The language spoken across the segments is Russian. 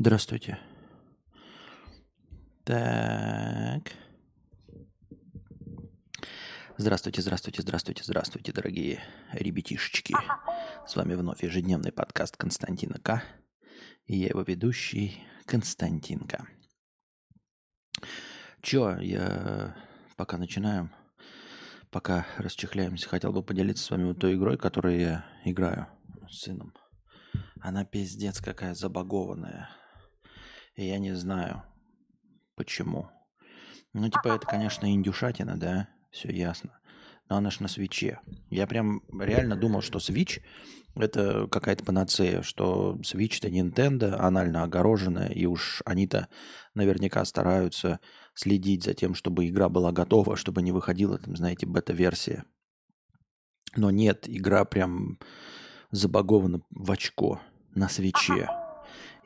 Здравствуйте. Так. Здравствуйте, здравствуйте, здравствуйте, здравствуйте, дорогие ребятишечки. С вами вновь ежедневный подкаст Константина К. И я его ведущий Константинка. Чё, я пока начинаем, пока расчехляемся, хотел бы поделиться с вами вот той игрой, которую я играю с сыном. Она пиздец какая забагованная. Я не знаю, почему. Ну, типа, это, конечно, индюшатина, да, все ясно. Но она ж на свече. Я прям реально думал, что свич это какая-то панацея, что Switch это Nintendo, анально огороженная, и уж они-то наверняка стараются следить за тем, чтобы игра была готова, чтобы не выходила, там, знаете, бета-версия. Но нет, игра прям забагована в очко на свече.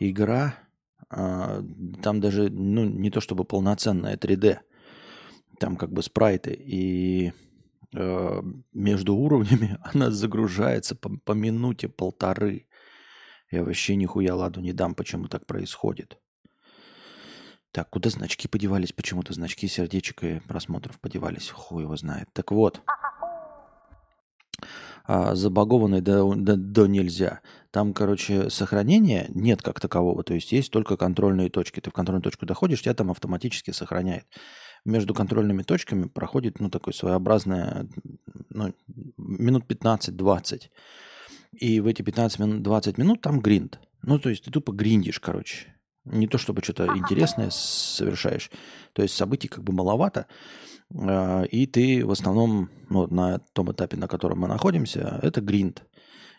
Игра, там даже, ну, не то чтобы полноценная 3D, там как бы спрайты, и э, между уровнями она загружается по, по минуте полторы. Я вообще нихуя ладу не дам, почему так происходит. Так, куда значки подевались? Почему-то значки сердечек и просмотров подевались. Хуй его знает. Так вот. А, забагованный до, до, до нельзя. Там, короче, сохранения нет как такового. То есть есть только контрольные точки. Ты в контрольную точку доходишь, тебя там автоматически сохраняет. Между контрольными точками проходит, ну, такое своеобразное, ну, минут 15-20. И в эти 15 минут, 20 минут там гринд. Ну, то есть ты тупо гриндишь, короче. Не то, чтобы что-то интересное совершаешь. То есть событий как бы маловато. А, и ты в основном ну, на том этапе, на котором мы находимся, это гринд.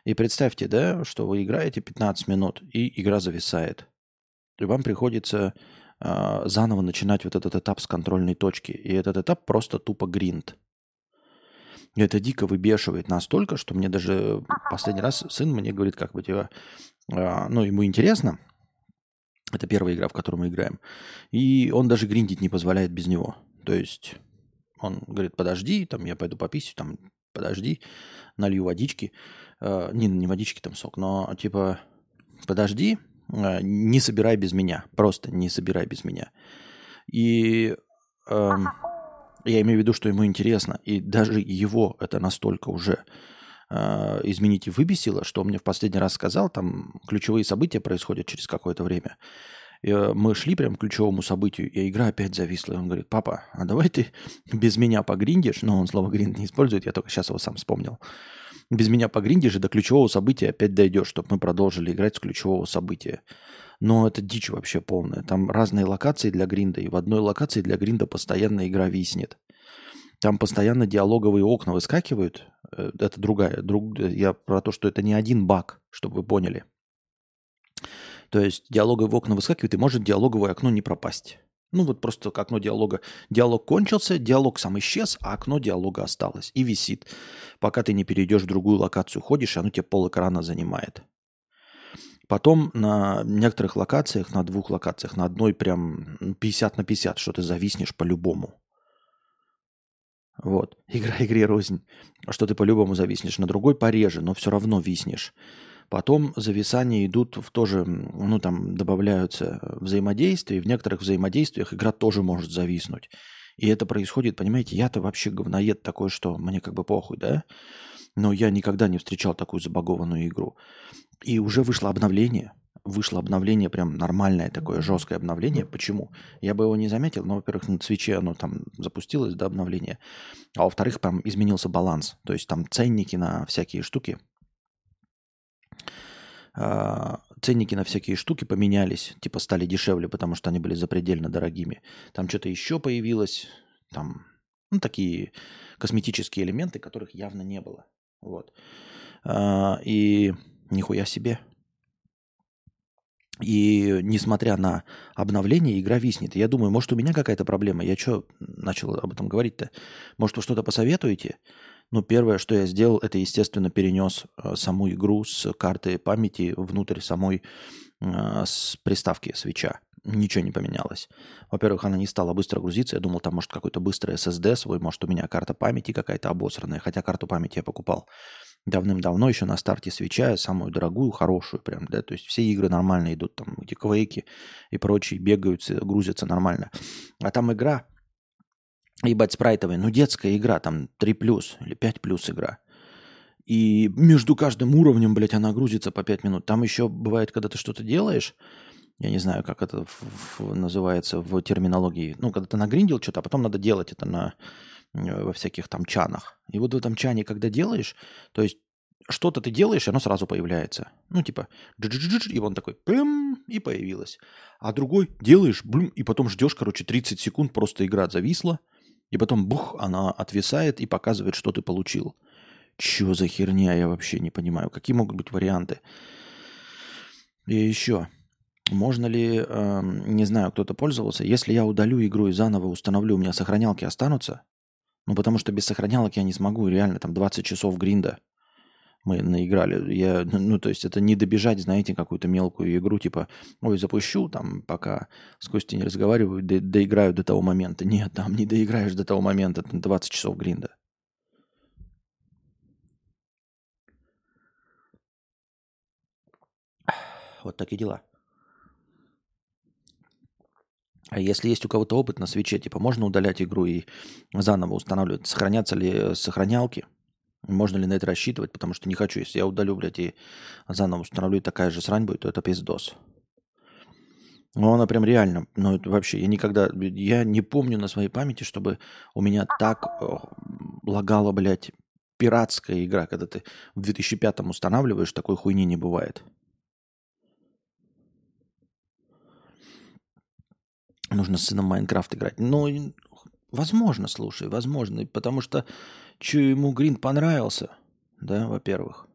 И представьте, да, что вы играете 15 минут, и игра зависает. И вам приходится э, заново начинать вот этот этап с контрольной точки. И этот этап просто тупо гринд. И это дико выбешивает настолько, что мне даже последний раз сын мне говорит, как бы, типа, э, ну, ему интересно, это первая игра, в которую мы играем. И он даже гриндить не позволяет без него. То есть он говорит, подожди, там я пойду пописью, там подожди, налью водички. Э, не, не водички, там сок, но типа подожди, э, не собирай без меня. Просто не собирай без меня. И э, я имею в виду, что ему интересно. И даже его это настолько уже э, изменить и выбесило, что он мне в последний раз сказал, там ключевые события происходят через какое-то время. И э, мы шли прям к ключевому событию, и игра опять зависла. И он говорит, папа, а давай ты без меня погриндишь? Но он слово гринд не использует, я только сейчас его сам вспомнил. Без меня погриндишь, и до ключевого события опять дойдешь, чтобы мы продолжили играть с ключевого события. Но это дичь вообще полная. Там разные локации для гринда, и в одной локации для гринда постоянно игра виснет. Там постоянно диалоговые окна выскакивают. Э, это другая. Друг, я про то, что это не один баг, чтобы вы поняли. То есть диалоговые окна выскакивают, и может диалоговое окно не пропасть. Ну вот просто окно диалога. Диалог кончился, диалог сам исчез, а окно диалога осталось и висит. Пока ты не перейдешь в другую локацию, ходишь, оно тебе пол экрана занимает. Потом на некоторых локациях, на двух локациях, на одной прям 50 на 50, что ты зависнешь по-любому. Вот. Игра игре рознь. Что ты по-любому зависнешь. На другой пореже, но все равно виснешь. Потом зависания идут в тоже, ну там добавляются взаимодействия, и в некоторых взаимодействиях игра тоже может зависнуть. И это происходит, понимаете, я-то вообще говноед такой, что мне как бы похуй, да? Но я никогда не встречал такую забагованную игру. И уже вышло обновление, вышло обновление, прям нормальное такое жесткое обновление. Почему? Я бы его не заметил, но, во-первых, на свече оно там запустилось до обновления, а во-вторых, там изменился баланс. То есть там ценники на всякие штуки ценники на всякие штуки поменялись, типа стали дешевле, потому что они были запредельно дорогими. Там что-то еще появилось, там, ну, такие косметические элементы, которых явно не было. Вот. А, и нихуя себе. И несмотря на обновление, игра виснет. Я думаю, может, у меня какая-то проблема. Я что начал об этом говорить-то? Может, вы что-то посоветуете? Ну, первое, что я сделал, это, естественно, перенес э, саму игру с карты памяти внутрь самой э, с приставки свеча. Ничего не поменялось. Во-первых, она не стала быстро грузиться. Я думал, там может какой-то быстрый SSD свой, может у меня карта памяти какая-то обосранная. Хотя карту памяти я покупал давным-давно, еще на старте свеча, самую дорогую, хорошую прям, да, то есть все игры нормально идут, там, эти квейки и прочие бегаются, грузятся нормально. А там игра, ебать, спрайтовая, ну, детская игра, там 3 плюс или 5 плюс игра. И между каждым уровнем, блядь, она грузится по 5 минут. Там еще бывает, когда ты что-то делаешь, я не знаю, как это в, в, называется в терминологии. Ну, когда ты нагриндил что-то, а потом надо делать это на, э, во всяких там чанах. И вот в этом чане, когда делаешь, то есть что-то ты делаешь, оно сразу появляется. Ну, типа, и он такой, пым, и появилось. А другой делаешь, блин, и потом ждешь, короче, 30 секунд, просто игра зависла, и потом, бух, она отвисает и показывает, что ты получил. Чё за херня, я вообще не понимаю. Какие могут быть варианты? И еще, можно ли, э, не знаю, кто-то пользовался, если я удалю игру и заново установлю, у меня сохранялки останутся? Ну, потому что без сохранялок я не смогу, реально, там 20 часов гринда мы наиграли. Я, ну, то есть это не добежать, знаете, какую-то мелкую игру, типа, ой, запущу, там, пока с Костей не разговариваю, до, доиграю до того момента. Нет, там не доиграешь до того момента, это 20 часов гринда. Вот такие дела. А если есть у кого-то опыт на свече, типа можно удалять игру и заново устанавливать, сохранятся ли сохранялки, можно ли на это рассчитывать, потому что не хочу, если я удалю, блядь, и заново установлю, такая же срань будет, то это пиздос. Ну, она прям реально, ну, это вообще, я никогда, я не помню на своей памяти, чтобы у меня так лагала, блядь, пиратская игра, когда ты в 2005 устанавливаешь, такой хуйни не бывает. Нужно с сыном Майнкрафт играть. Ну, возможно, слушай, возможно. Потому что, что ему Грин понравился, да, во-первых.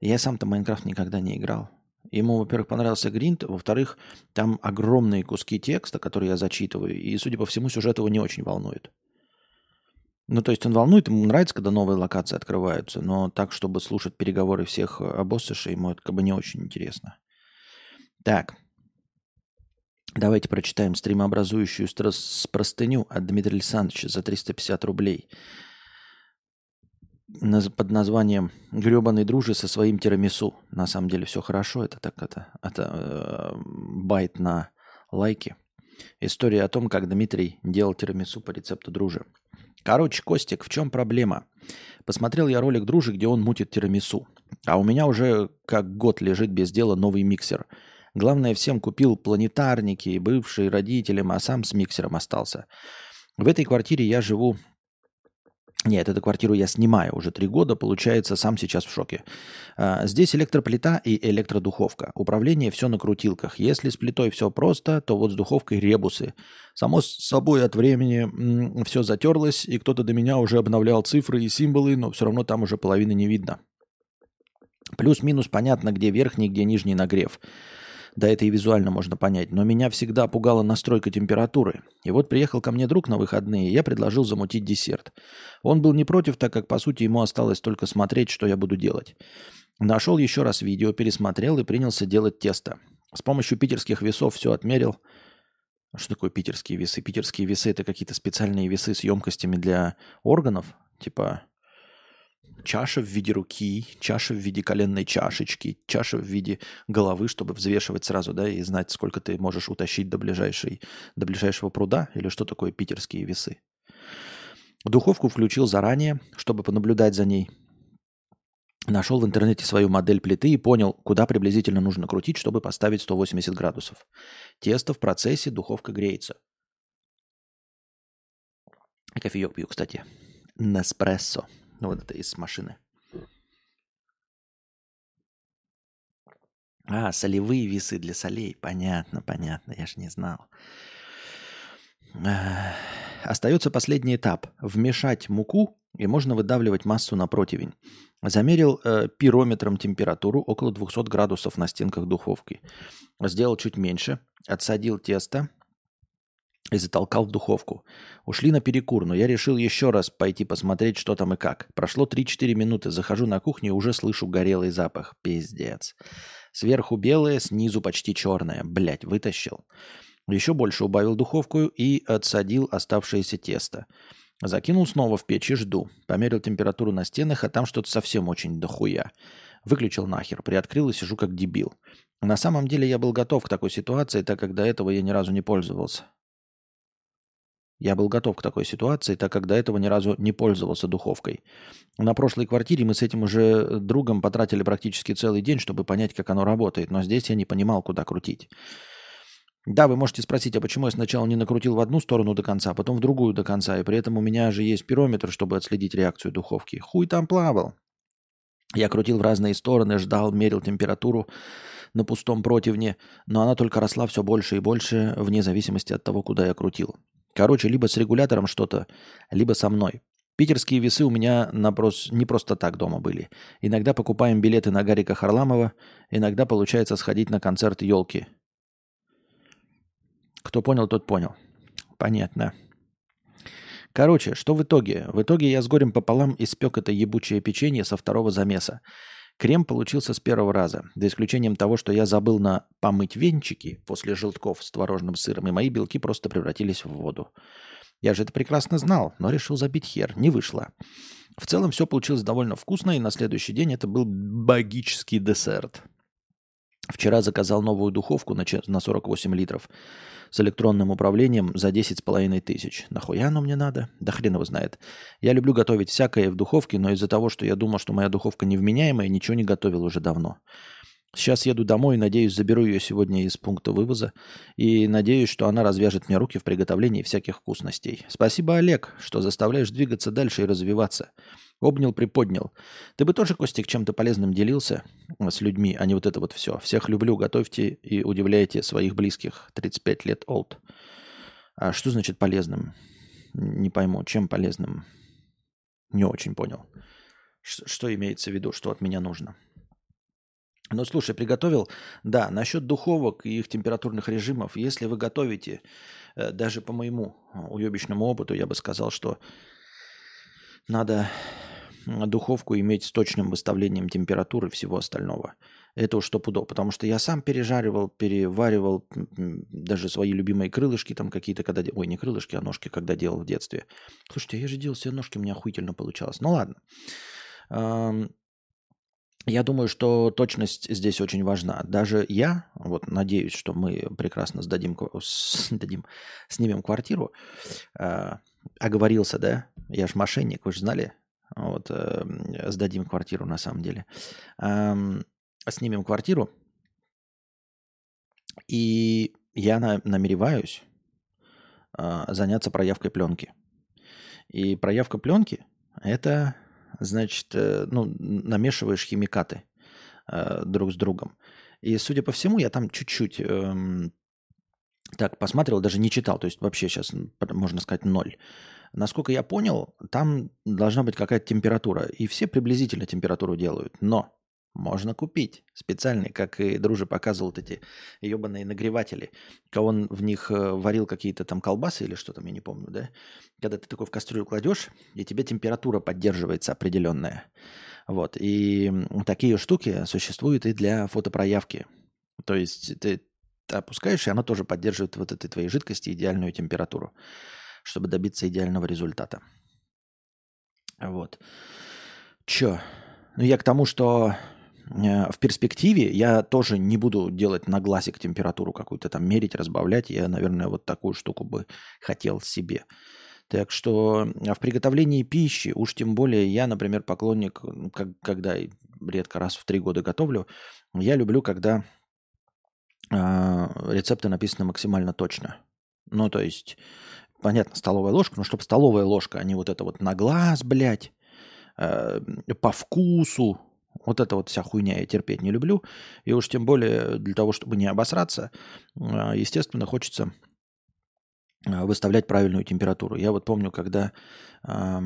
Я сам-то Майнкрафт никогда не играл. Ему, во-первых, понравился Гринт, во-вторых, там огромные куски текста, которые я зачитываю, и, судя по всему, сюжет его не очень волнует. Ну, то есть он волнует, ему нравится, когда новые локации открываются, но так, чтобы слушать переговоры всех обоссышей, ему это как бы не очень интересно. Так, Давайте прочитаем стримообразующую простыню от Дмитрия Александровича за 350 рублей под названием «Гребаный дружи со своим тирамису». На самом деле все хорошо, это так, это, это э, байт на лайки. История о том, как Дмитрий делал тирамису по рецепту дружи. Короче, Костик, в чем проблема? Посмотрел я ролик дружи, где он мутит тирамису. А у меня уже как год лежит без дела новый миксер – Главное, всем купил планетарники, бывшие родителям, а сам с миксером остался. В этой квартире я живу... Нет, эту квартиру я снимаю уже три года, получается, сам сейчас в шоке. А, здесь электроплита и электродуховка. Управление все на крутилках. Если с плитой все просто, то вот с духовкой ребусы. Само собой от времени все затерлось, и кто-то до меня уже обновлял цифры и символы, но все равно там уже половины не видно. Плюс-минус понятно, где верхний, где нижний нагрев. Да это и визуально можно понять. Но меня всегда пугала настройка температуры. И вот приехал ко мне друг на выходные, и я предложил замутить десерт. Он был не против, так как, по сути, ему осталось только смотреть, что я буду делать. Нашел еще раз видео, пересмотрел и принялся делать тесто. С помощью питерских весов все отмерил. Что такое питерские весы? Питерские весы – это какие-то специальные весы с емкостями для органов, типа чаша в виде руки, чаша в виде коленной чашечки, чаша в виде головы, чтобы взвешивать сразу, да, и знать, сколько ты можешь утащить до, ближайшей, до ближайшего пруда, или что такое питерские весы. Духовку включил заранее, чтобы понаблюдать за ней. Нашел в интернете свою модель плиты и понял, куда приблизительно нужно крутить, чтобы поставить 180 градусов. Тесто в процессе, духовка греется. Кофеек пью, кстати. Неспрессо. Ну, вот это из машины. А, солевые весы для солей. Понятно, понятно. Я же не знал. Остается последний этап. Вмешать муку, и можно выдавливать массу на противень. Замерил э, пирометром температуру около 200 градусов на стенках духовки. Сделал чуть меньше. Отсадил тесто и затолкал в духовку. Ушли на перекур, но я решил еще раз пойти посмотреть, что там и как. Прошло 3-4 минуты, захожу на кухню и уже слышу горелый запах. Пиздец. Сверху белое, снизу почти черное. Блять, вытащил. Еще больше убавил духовку и отсадил оставшееся тесто. Закинул снова в печь и жду. Померил температуру на стенах, а там что-то совсем очень дохуя. Выключил нахер, приоткрыл и сижу как дебил. На самом деле я был готов к такой ситуации, так как до этого я ни разу не пользовался. Я был готов к такой ситуации, так как до этого ни разу не пользовался духовкой. На прошлой квартире мы с этим уже другом потратили практически целый день, чтобы понять, как оно работает, но здесь я не понимал, куда крутить. Да, вы можете спросить, а почему я сначала не накрутил в одну сторону до конца, а потом в другую до конца, и при этом у меня же есть пирометр, чтобы отследить реакцию духовки. Хуй там плавал. Я крутил в разные стороны, ждал, мерил температуру на пустом противне, но она только росла все больше и больше, вне зависимости от того, куда я крутил. Короче, либо с регулятором что-то, либо со мной. Питерские весы у меня напрос... не просто так дома были. Иногда покупаем билеты на Гарика Харламова, иногда получается сходить на концерт елки. Кто понял, тот понял. Понятно. Короче, что в итоге? В итоге я с горем пополам испек это ебучее печенье со второго замеса. Крем получился с первого раза, за исключением того, что я забыл на помыть венчики после желтков с творожным сыром, и мои белки просто превратились в воду. Я же это прекрасно знал, но решил забить хер. Не вышло. В целом все получилось довольно вкусно, и на следующий день это был богический десерт. Вчера заказал новую духовку на 48 литров с электронным управлением за 10,5 тысяч. Нахуя оно мне надо? Да хрен его знает. Я люблю готовить всякое в духовке, но из-за того, что я думал, что моя духовка невменяемая, ничего не готовил уже давно. Сейчас еду домой, надеюсь, заберу ее сегодня из пункта вывоза. И надеюсь, что она развяжет мне руки в приготовлении всяких вкусностей. Спасибо, Олег, что заставляешь двигаться дальше и развиваться. Обнял, приподнял. Ты бы тоже, Костик, чем-то полезным делился с людьми, а не вот это вот все. Всех люблю, готовьте и удивляйте своих близких. 35 лет old. А что значит полезным? Не пойму, чем полезным? Не очень понял. Что имеется в виду, что от меня нужно? Ну, слушай, приготовил. Да, насчет духовок и их температурных режимов. Если вы готовите, э, даже по моему уебищному опыту, я бы сказал, что надо духовку иметь с точным выставлением температуры и всего остального. Это уж стопудово, потому что я сам пережаривал, переваривал даже свои любимые крылышки там какие-то, когда... Ой, не крылышки, а ножки, когда делал в детстве. Слушайте, я же делал себе ножки, у меня охуительно получалось. Ну ладно. Я думаю, что точность здесь очень важна. Даже я, вот надеюсь, что мы прекрасно сдадим, сдадим снимем квартиру. Э, оговорился, да? Я ж мошенник, вы же знали? Вот, э, сдадим квартиру на самом деле. Э, снимем квартиру. И я на, намереваюсь э, заняться проявкой пленки. И проявка пленки – это, значит, э, ну, намешиваешь химикаты э, друг с другом. И, судя по всему, я там чуть-чуть э, так посмотрел, даже не читал, то есть вообще сейчас, можно сказать, ноль. Насколько я понял, там должна быть какая-то температура, и все приблизительно температуру делают. Но можно купить специальный, как и Дружи показывал вот эти ебаные нагреватели. Он в них э, варил какие-то там колбасы или что там, я не помню, да? Когда ты такой в кастрюлю кладешь, и тебе температура поддерживается определенная. Вот. И такие штуки существуют и для фотопроявки. То есть ты опускаешь, и она тоже поддерживает вот этой твоей жидкости идеальную температуру чтобы добиться идеального результата. Вот. Чё? Ну, я к тому, что э, в перспективе я тоже не буду делать на глазик температуру какую-то там мерить, разбавлять. Я, наверное, вот такую штуку бы хотел себе. Так что а в приготовлении пищи, уж тем более я, например, поклонник, как, когда редко раз в три года готовлю, я люблю, когда э, рецепты написаны максимально точно. Ну, то есть понятно, столовая ложка, но чтобы столовая ложка, а не вот это вот на глаз, блядь, э, по вкусу, вот это вот вся хуйня я терпеть не люблю. И уж тем более для того, чтобы не обосраться, э, естественно, хочется э, выставлять правильную температуру. Я вот помню, когда э,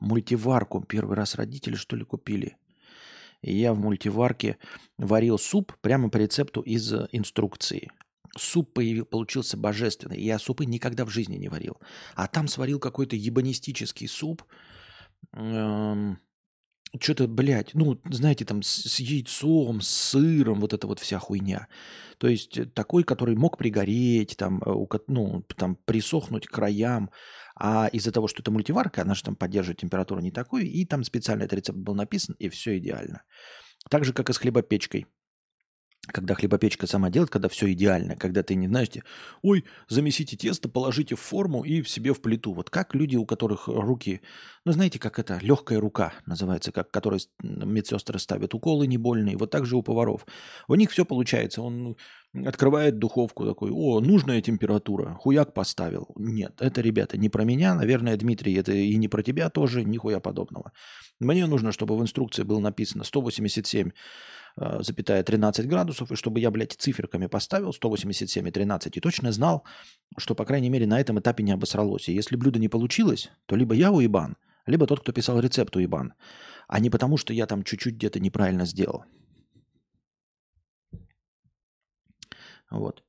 мультиварку первый раз родители, что ли, купили. И я в мультиварке варил суп прямо по рецепту из инструкции – суп появил, получился божественный. Я супы никогда в жизни не варил. А там сварил какой-то ебанистический суп. Эм, что-то, блядь, ну, знаете, там с, с яйцом, с сыром, вот эта вот вся хуйня. То есть э, такой, который мог пригореть, там, э, ну, там присохнуть к краям. А из-за того, что это мультиварка, она же там поддерживает температуру не такую, и там специально этот рецепт был написан, и все идеально. Так же, как и с хлебопечкой когда хлебопечка сама делает, когда все идеально, когда ты не знаешь, ой, замесите тесто, положите в форму и в себе в плиту. Вот как люди, у которых руки, ну знаете, как это, легкая рука называется, как которой медсестры ставят уколы не больные, вот так же у поваров. У них все получается, он открывает духовку такой, о, нужная температура, хуяк поставил. Нет, это, ребята, не про меня, наверное, Дмитрий, это и не про тебя тоже, нихуя подобного. Мне нужно, чтобы в инструкции было написано 187 Э, запятая 13 градусов, и чтобы я, блядь, циферками поставил 187 и 13 и точно знал, что, по крайней мере, на этом этапе не обосралось. И если блюдо не получилось, то либо я уебан, либо тот, кто писал рецепт уебан, а не потому, что я там чуть-чуть где-то неправильно сделал. Вот.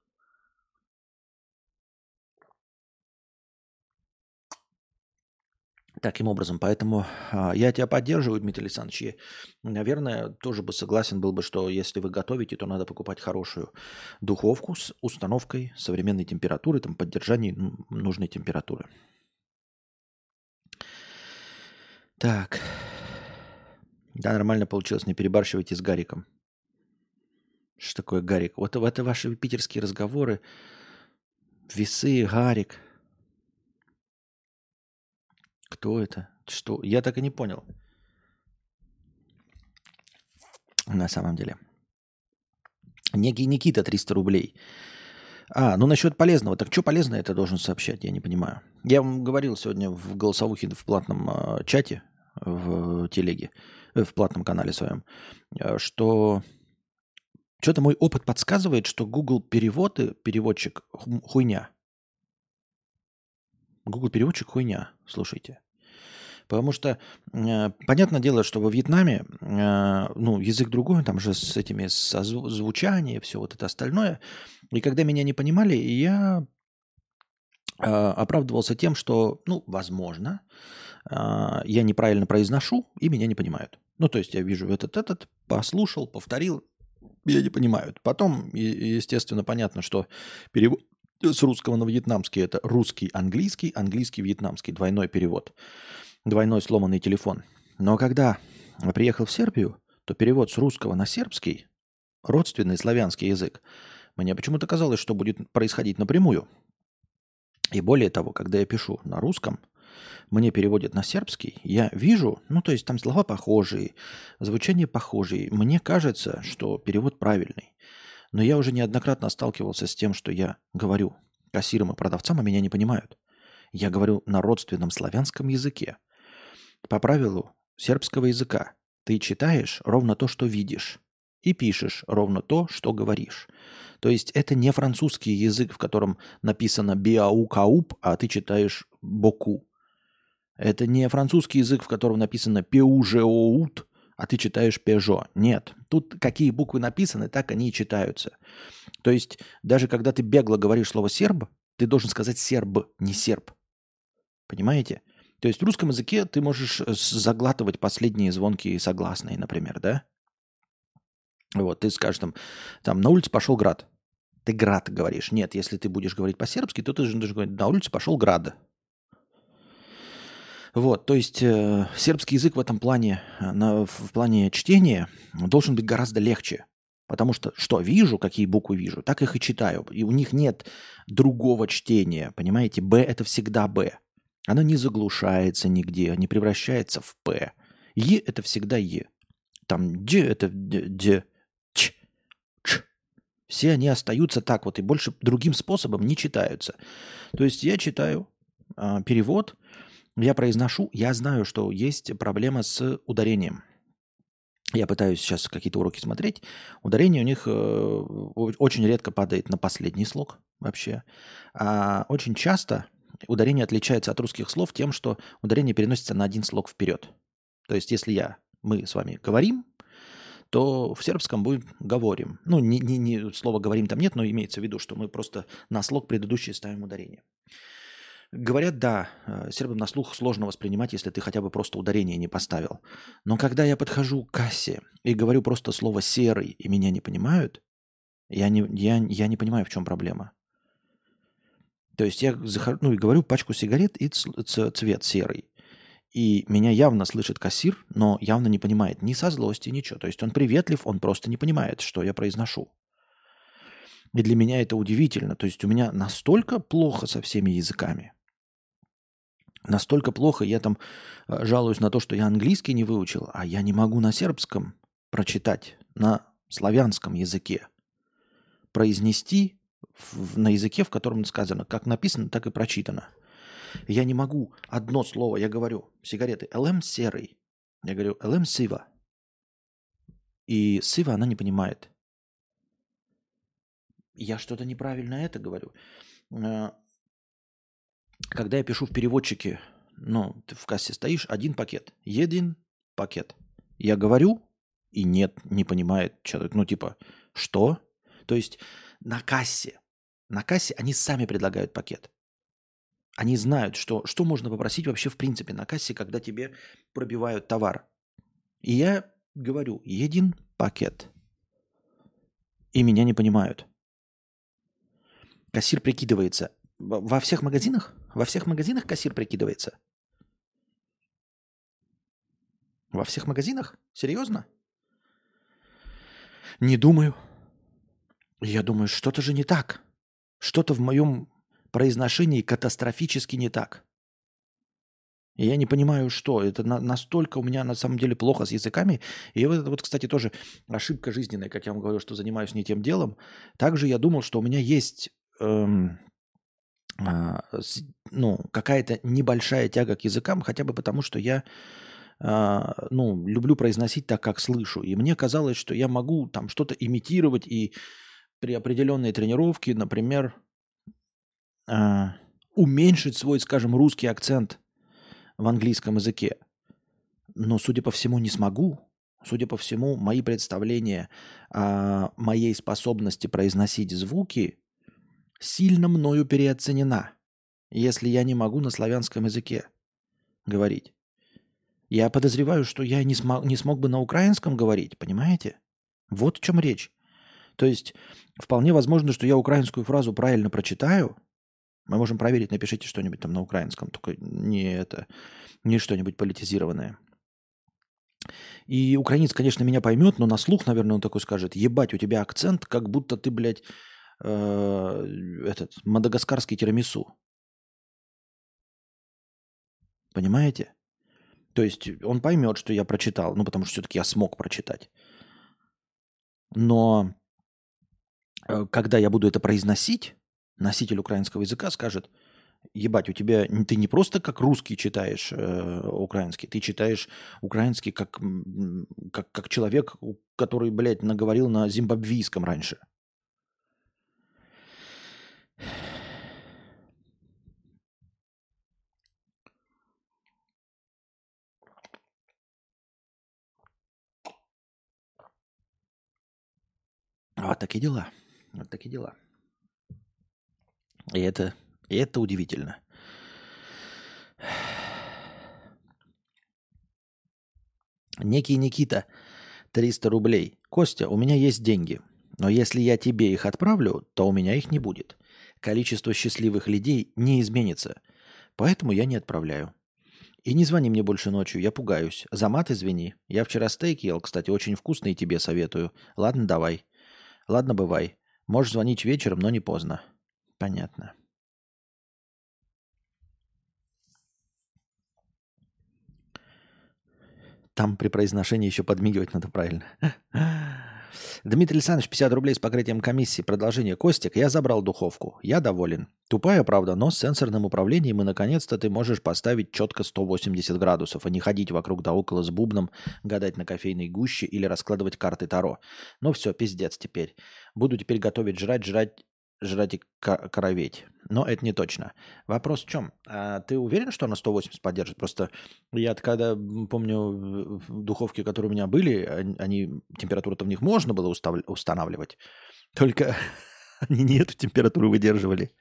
Таким образом, поэтому а, я тебя поддерживаю, Дмитрий Александрович. И, наверное, тоже бы согласен был бы, что если вы готовите, то надо покупать хорошую духовку с установкой современной температуры, там, поддержанием нужной температуры. Так. Да, нормально получилось, не перебарщивайте с Гариком. Что такое Гарик? Вот это ваши питерские разговоры. Весы, Гарик – кто это? Что? Я так и не понял. На самом деле. Некий Никита 300 рублей. А, ну насчет полезного. Так что полезное это должен сообщать? Я не понимаю. Я вам говорил сегодня в голосовухе в платном э, чате в телеге, э, в платном канале своем, э, что что-то мой опыт подсказывает, что Google переводы, переводчик хуйня. Google переводчик хуйня, слушайте. Потому что, э, понятное дело, что во Вьетнаме, э, ну, язык другой, там же с этими звучанием, все вот это остальное. И когда меня не понимали, я э, оправдывался тем, что, ну, возможно, э, я неправильно произношу, и меня не понимают. Ну, то есть я вижу этот-этот, послушал, повторил, меня не понимают. Потом, естественно, понятно, что перевод с русского на вьетнамский это русский, английский, английский, вьетнамский, двойной перевод, двойной сломанный телефон. Но когда приехал в Сербию, то перевод с русского на сербский, родственный славянский язык, мне почему-то казалось, что будет происходить напрямую. И более того, когда я пишу на русском, мне переводят на сербский, я вижу, ну то есть там слова похожие, звучание похожие. Мне кажется, что перевод правильный. Но я уже неоднократно сталкивался с тем, что я говорю кассирам и продавцам, а меня не понимают. Я говорю на родственном славянском языке. По правилу сербского языка ты читаешь ровно то, что видишь, и пишешь ровно то, что говоришь. То есть это не французский язык, в котором написано биаукауп, а ты читаешь боку. Это не французский язык, в котором написано пеужеоут, а ты читаешь Peugeot. Нет. Тут какие буквы написаны, так они и читаются. То есть даже когда ты бегло говоришь слово «серб», ты должен сказать «серб», не «серб». Понимаете? То есть в русском языке ты можешь э, заглатывать последние звонкие согласные, например, да? Вот, ты скажешь там, там на улице пошел град. Ты град говоришь. Нет, если ты будешь говорить по-сербски, то ты должен говорить, на улице пошел град. Вот, то есть э, сербский язык в этом плане, э, на, в плане чтения должен быть гораздо легче. Потому что что вижу, какие буквы вижу, так их и читаю. И у них нет другого чтения, понимаете? Б это всегда Б. Оно не заглушается нигде, не превращается в П. Е это всегда Е. Там Д это Д, Ч, Ч. Все они остаются так вот и больше другим способом не читаются. То есть я читаю э, перевод, я произношу, я знаю, что есть проблема с ударением. Я пытаюсь сейчас какие-то уроки смотреть. Ударение у них э, очень редко падает на последний слог вообще. А очень часто ударение отличается от русских слов тем, что ударение переносится на один слог вперед. То есть если я, мы с вами говорим, то в сербском будет говорим. Ну, не, не, не, слова говорим там нет, но имеется в виду, что мы просто на слог предыдущий ставим ударение. Говорят, да, э, сербам на слух сложно воспринимать, если ты хотя бы просто ударение не поставил. Но когда я подхожу к кассе и говорю просто слово «серый» и меня не понимают, я не, я, я не понимаю, в чем проблема. То есть я захожу, ну, и говорю пачку сигарет и цвет серый. И меня явно слышит кассир, но явно не понимает ни со злости, ничего. То есть он приветлив, он просто не понимает, что я произношу. И для меня это удивительно. То есть у меня настолько плохо со всеми языками. Настолько плохо, я там э, жалуюсь на то, что я английский не выучил, а я не могу на сербском прочитать, на славянском языке. Произнести в, на языке, в котором сказано, как написано, так и прочитано. Я не могу одно слово, я говорю, сигареты, ЛМ серый. Я говорю, ЛМ сива. И сива она не понимает. Я что-то неправильно это говорю. Э, когда я пишу в переводчике, ну, ты в кассе стоишь, один пакет, един пакет. Я говорю, и нет, не понимает человек. Ну, типа, что? То есть на кассе, на кассе они сами предлагают пакет. Они знают, что, что можно попросить вообще в принципе на кассе, когда тебе пробивают товар. И я говорю, един пакет. И меня не понимают. Кассир прикидывается. Во всех магазинах? Во всех магазинах кассир прикидывается? Во всех магазинах? Серьезно? Не думаю. Я думаю, что-то же не так. Что-то в моем произношении катастрофически не так. Я не понимаю, что. Это на, настолько у меня на самом деле плохо с языками. И вот это вот, кстати, тоже ошибка жизненная, как я вам говорю, что занимаюсь не тем делом. Также я думал, что у меня есть эм, а, с, ну, какая-то небольшая тяга к языкам, хотя бы потому, что я а, ну, люблю произносить так, как слышу. И мне казалось, что я могу там что-то имитировать и при определенной тренировке, например, э, уменьшить свой, скажем, русский акцент в английском языке. Но, судя по всему, не смогу. Судя по всему, мои представления о моей способности произносить звуки сильно мною переоценена, если я не могу на славянском языке говорить. Я подозреваю, что я не, смог, не смог бы на украинском говорить, понимаете? Вот в чем речь. То есть вполне возможно, что я украинскую фразу правильно прочитаю. Мы можем проверить, напишите что-нибудь там на украинском, только не это, не что-нибудь политизированное. И украинец, конечно, меня поймет, но на слух, наверное, он такой скажет, ебать, у тебя акцент, как будто ты, блядь, э, этот, мадагаскарский тирамису. Понимаете? То есть он поймет, что я прочитал, ну, потому что все-таки я смог прочитать. Но когда я буду это произносить, носитель украинского языка скажет, ебать, у тебя ты не просто как русский читаешь э, украинский, ты читаешь украинский как, как, как человек, который, блядь, наговорил на зимбабвийском раньше. Вот такие дела. Вот такие дела. И это, и это удивительно. Некий Никита, 300 рублей. Костя, у меня есть деньги, но если я тебе их отправлю, то у меня их не будет. Количество счастливых людей не изменится, поэтому я не отправляю. И не звони мне больше ночью, я пугаюсь. За мат извини. Я вчера стейк ел, кстати, очень вкусный, тебе советую. Ладно, давай. Ладно, бывай. Можешь звонить вечером, но не поздно. Понятно. Там при произношении еще подмигивать надо правильно. Дмитрий Александрович, 50 рублей с покрытием комиссии. Продолжение. Костик, я забрал духовку. Я доволен. Тупая, правда, но с сенсорным управлением и, наконец-то, ты можешь поставить четко 180 градусов, а не ходить вокруг да около с бубном, гадать на кофейной гуще или раскладывать карты Таро. Ну все, пиздец теперь. Буду теперь готовить жрать, жрать жрать и короветь. Но это не точно. Вопрос в чем? А ты уверен, что она 180 поддержит? Просто я когда помню духовки, которые у меня были, они температуру-то в них можно было устанавливать. Только они не эту температуру выдерживали.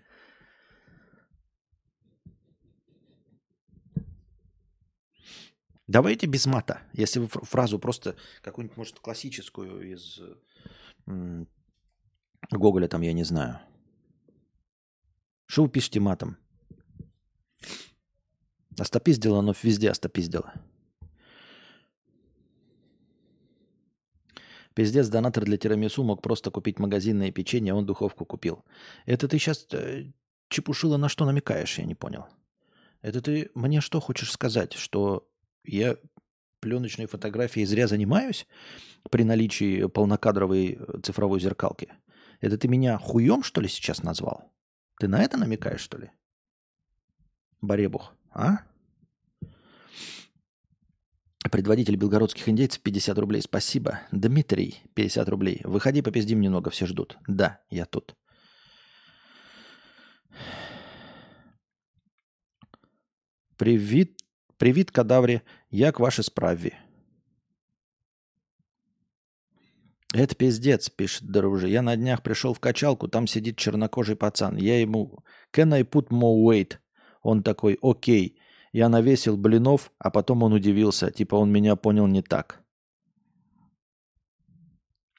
Давайте без мата. Если вы фразу просто какую-нибудь, может, классическую из Гоголя там, я не знаю. Что вы пишете матом? Остопиздила, но везде остопиздила. Пиздец, донатор для тирамису мог просто купить магазинное печенье, а он духовку купил. Это ты сейчас э, чепушила на что намекаешь, я не понял. Это ты мне что хочешь сказать? Что я пленочной фотографией зря занимаюсь при наличии полнокадровой э, цифровой зеркалки? Это ты меня хуем, что ли, сейчас назвал? Ты на это намекаешь, что ли? Баребух, а? Предводитель белгородских индейцев 50 рублей. Спасибо. Дмитрий, 50 рублей. Выходи, попиздим немного, все ждут. Да, я тут. Привет, привет, кадавре. Як ваши справи? Это пиздец, пишет друже. Я на днях пришел в качалку, там сидит чернокожий пацан. Я ему, can I put more weight? Он такой, окей. Я навесил блинов, а потом он удивился. Типа он меня понял не так.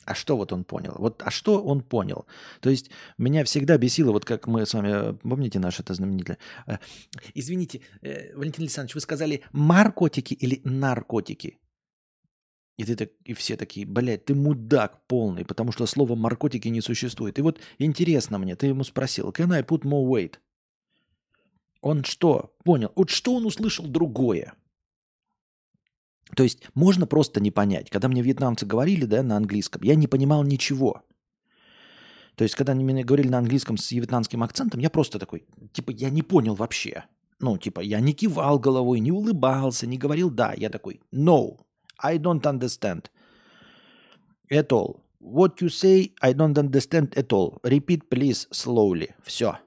А что вот он понял? Вот, а что он понял? То есть меня всегда бесило, вот как мы с вами, помните наше это знаменитое? Э, извините, э, Валентин Александрович, вы сказали маркотики или наркотики? И, ты так, и все такие, блядь, ты мудак полный, потому что слово наркотики не существует. И вот интересно мне, ты ему спросил, can I put more weight? Он что? Понял. Вот что он услышал другое? То есть можно просто не понять. Когда мне вьетнамцы говорили да, на английском, я не понимал ничего. То есть, когда они мне говорили на английском с вьетнамским акцентом, я просто такой, типа, я не понял вообще. Ну, типа, я не кивал головой, не улыбался, не говорил «да». Я такой «no, I don't understand at all. What you say, I don't understand at all. Repeat, please, slowly». Все.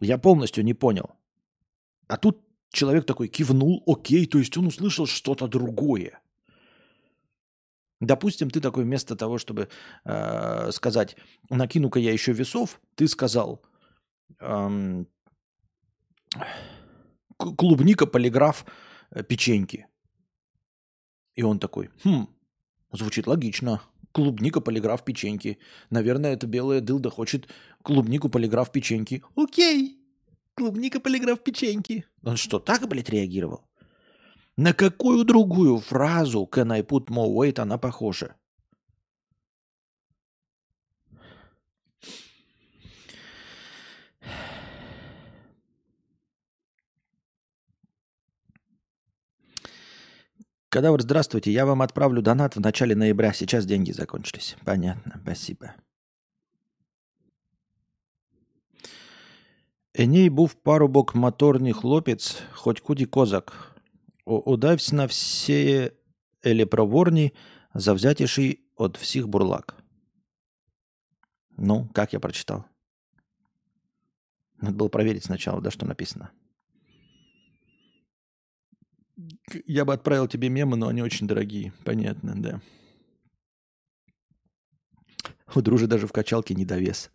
Я полностью не понял. А тут человек такой кивнул, окей, то есть он услышал что-то другое. Допустим, ты такой вместо того, чтобы э, сказать, накину-ка я еще весов, ты сказал эм, клубника, полиграф, э, печеньки. И он такой, хм, звучит логично. Клубника, полиграф, печеньки. Наверное, это белая дылда хочет клубнику, полиграф, печеньки. Окей. Клубника, полиграф, печеньки. Он что, так, блядь, реагировал? На какую другую фразу «Can I put more weight» она похожа? Кадавр, здравствуйте. Я вам отправлю донат в начале ноября. Сейчас деньги закончились. Понятно. Спасибо. Еней був парубок моторний хлопець, хоть куди козак. Удався на все елепроворні, завзятіший от всех бурлак. Ну, как я прочитал? Надо было проверить сначала, да, что написано. Я бы отправил тебе мемы, но они очень дорогие. Понятно, да. У дружи даже в качалке недовес.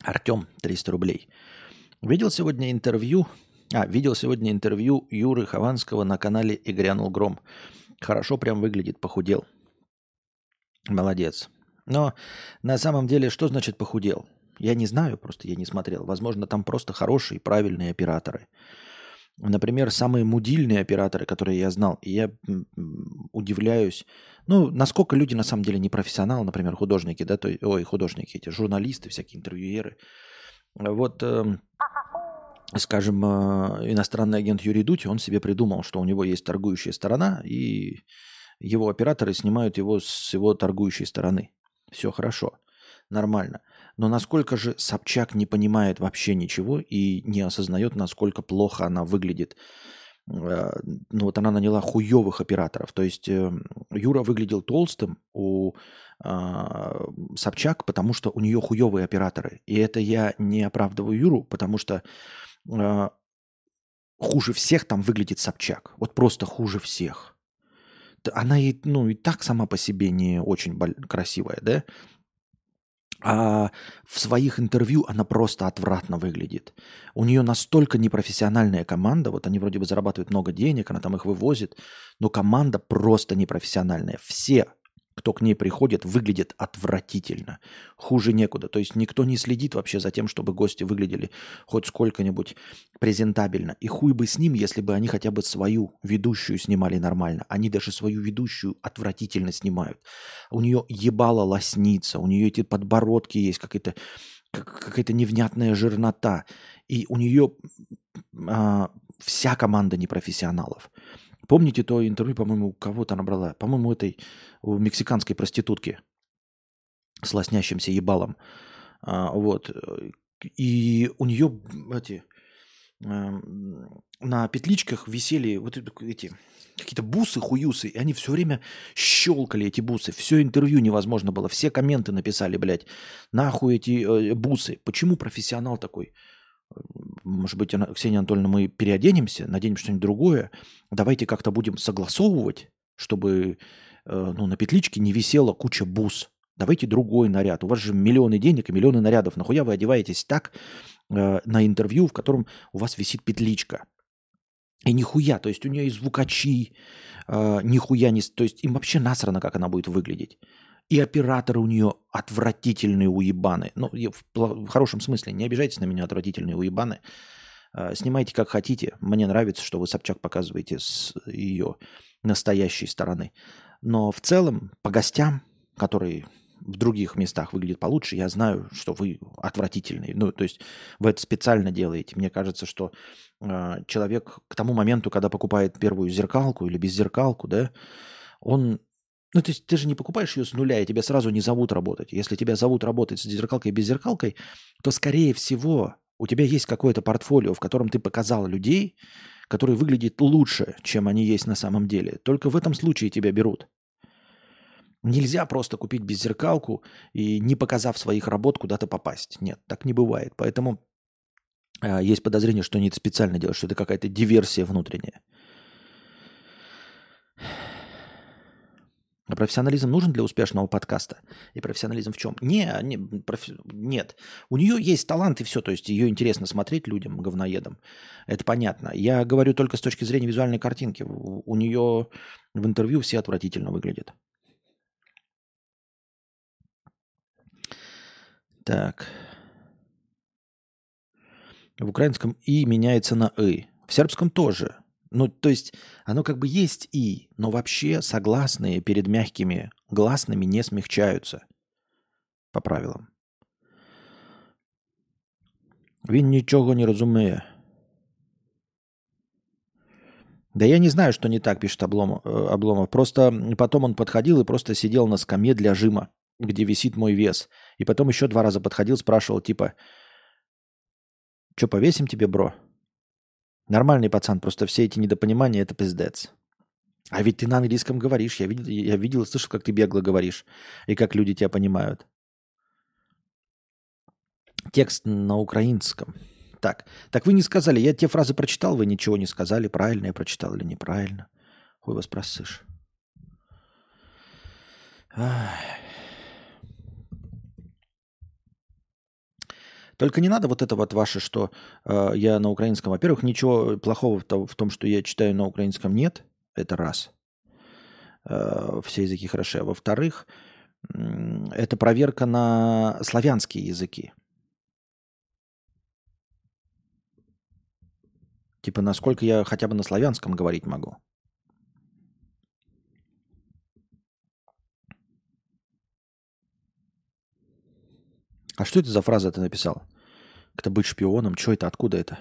Артем, 300 рублей. Видел сегодня интервью, а, видел сегодня интервью Юры Хованского на канале «И грянул гром». Хорошо прям выглядит, похудел. Молодец. Но на самом деле, что значит похудел? Я не знаю, просто я не смотрел. Возможно, там просто хорошие, правильные операторы. Например, самые мудильные операторы, которые я знал, и я удивляюсь, ну, насколько люди на самом деле не профессионалы, например, художники, да, то, ой, художники, эти журналисты, всякие интервьюеры. Вот, э, скажем, э, иностранный агент Юрий Дудь, он себе придумал, что у него есть торгующая сторона, и его операторы снимают его с его торгующей стороны. Все хорошо, нормально. Но насколько же Собчак не понимает вообще ничего и не осознает, насколько плохо она выглядит. Э, ну вот она наняла хуевых операторов. То есть э, Юра выглядел толстым у а, Собчак, потому что у нее хуевые операторы. И это я не оправдываю Юру, потому что а, хуже всех там выглядит Собчак. Вот просто хуже всех. Она и, ну, и так сама по себе не очень красивая, да? А в своих интервью она просто отвратно выглядит. У нее настолько непрофессиональная команда, вот они вроде бы зарабатывают много денег, она там их вывозит, но команда просто непрофессиональная. Все кто к ней приходит, выглядит отвратительно. Хуже некуда. То есть никто не следит вообще за тем, чтобы гости выглядели хоть сколько-нибудь презентабельно. И хуй бы с ним, если бы они хотя бы свою ведущую снимали нормально. Они даже свою ведущую отвратительно снимают. У нее ебало лосница, у нее эти подбородки есть, какая-то какая-то невнятная жирнота. И у нее а, вся команда непрофессионалов. Помните то интервью, по-моему, кого-то она брала? По-моему, этой у мексиканской проститутки с лоснящимся ебалом. А, вот. И у нее эти э, на петличках висели вот эти какие-то бусы, хуюсы, и они все время щелкали эти бусы. Все интервью невозможно было. Все комменты написали, блядь. Нахуй эти э, бусы. Почему профессионал такой? Может быть, Ксения Анатольевна, мы переоденемся, наденем что-нибудь другое, давайте как-то будем согласовывать, чтобы э, ну, на петличке не висела куча бус. Давайте другой наряд. У вас же миллионы денег и миллионы нарядов. Нахуя вы одеваетесь так э, на интервью, в котором у вас висит петличка? И нихуя, то есть у нее и звукачи, э, нихуя не... То есть им вообще насрано, как она будет выглядеть. И операторы у нее отвратительные уебаны. Ну, в, хорошем смысле, не обижайтесь на меня, отвратительные уебаны. А, снимайте как хотите. Мне нравится, что вы Собчак показываете с ее настоящей стороны. Но в целом, по гостям, которые в других местах выглядят получше, я знаю, что вы отвратительный. Ну, то есть вы это специально делаете. Мне кажется, что э, человек к тому моменту, когда покупает первую зеркалку или беззеркалку, да, он ну, то есть ты же не покупаешь ее с нуля, и тебя сразу не зовут работать. Если тебя зовут работать с зеркалкой и без зеркалкой, то, скорее всего, у тебя есть какое-то портфолио, в котором ты показал людей, которые выглядят лучше, чем они есть на самом деле. Только в этом случае тебя берут. Нельзя просто купить беззеркалку и, не показав своих работ, куда-то попасть. Нет, так не бывает. Поэтому э, есть подозрение, что они это специально делают, что это какая-то диверсия внутренняя. А профессионализм нужен для успешного подкаста? И профессионализм в чем? Не, не профи... Нет. У нее есть талант и все. То есть ее интересно смотреть людям, говноедам. Это понятно. Я говорю только с точки зрения визуальной картинки. У нее в интервью все отвратительно выглядят. Так. В украинском «и» меняется на «ы». В сербском тоже. Ну, то есть оно как бы есть и, но вообще согласные перед мягкими гласными не смягчаются по правилам. Він ничего не розуміє. Да я не знаю, что не так, пишет Обломов. Э, Обломов. Просто потом он подходил и просто сидел на скамье для жима, где висит мой вес. И потом еще два раза подходил, спрашивал, типа, что, повесим тебе, бро? Нормальный пацан, просто все эти недопонимания – это пиздец. А ведь ты на английском говоришь. Я видел, я видел слышал, как ты бегло говоришь. И как люди тебя понимают. Текст на украинском. Так, так вы не сказали. Я те фразы прочитал, вы ничего не сказали. Правильно я прочитал или неправильно. Хуй вас просышь. Ах. Только не надо вот это вот ваше, что э, я на украинском. Во-первых, ничего плохого в, том, что я читаю на украинском, нет. Это раз. Э, все языки хороши. А во-вторых, э, это проверка на славянские языки. Типа, насколько я хотя бы на славянском говорить могу. А что это за фраза ты написал? Как-то быть шпионом? Что это? Откуда это?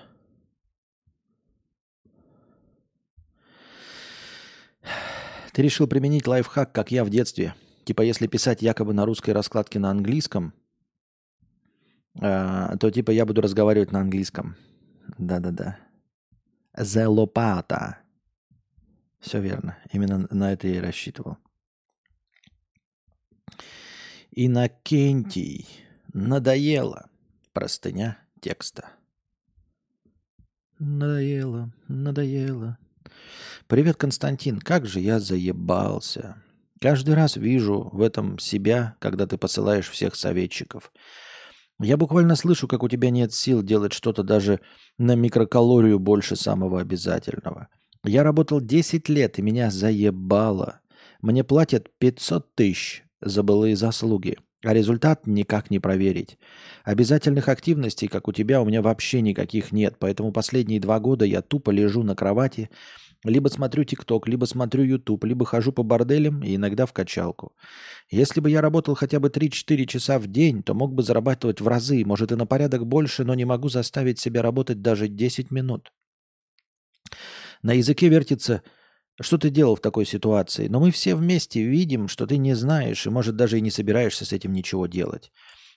Ты решил применить лайфхак, как я в детстве. Типа, если писать якобы на русской раскладке на английском, э, то типа я буду разговаривать на английском. Да-да-да. Зелопата. Все верно. Именно на это я и рассчитывал. Иннокентий. Надоело. Простыня текста. Надоело, надоело. Привет, Константин. Как же я заебался. Каждый раз вижу в этом себя, когда ты посылаешь всех советчиков. Я буквально слышу, как у тебя нет сил делать что-то даже на микрокалорию больше самого обязательного. Я работал 10 лет, и меня заебало. Мне платят 500 тысяч за былые заслуги, а результат никак не проверить. Обязательных активностей, как у тебя, у меня вообще никаких нет, поэтому последние два года я тупо лежу на кровати, либо смотрю ТикТок, либо смотрю Ютуб, либо хожу по борделям и иногда в качалку. Если бы я работал хотя бы 3-4 часа в день, то мог бы зарабатывать в разы, может и на порядок больше, но не могу заставить себя работать даже 10 минут. На языке вертится что ты делал в такой ситуации? Но мы все вместе видим, что ты не знаешь и, может, даже и не собираешься с этим ничего делать.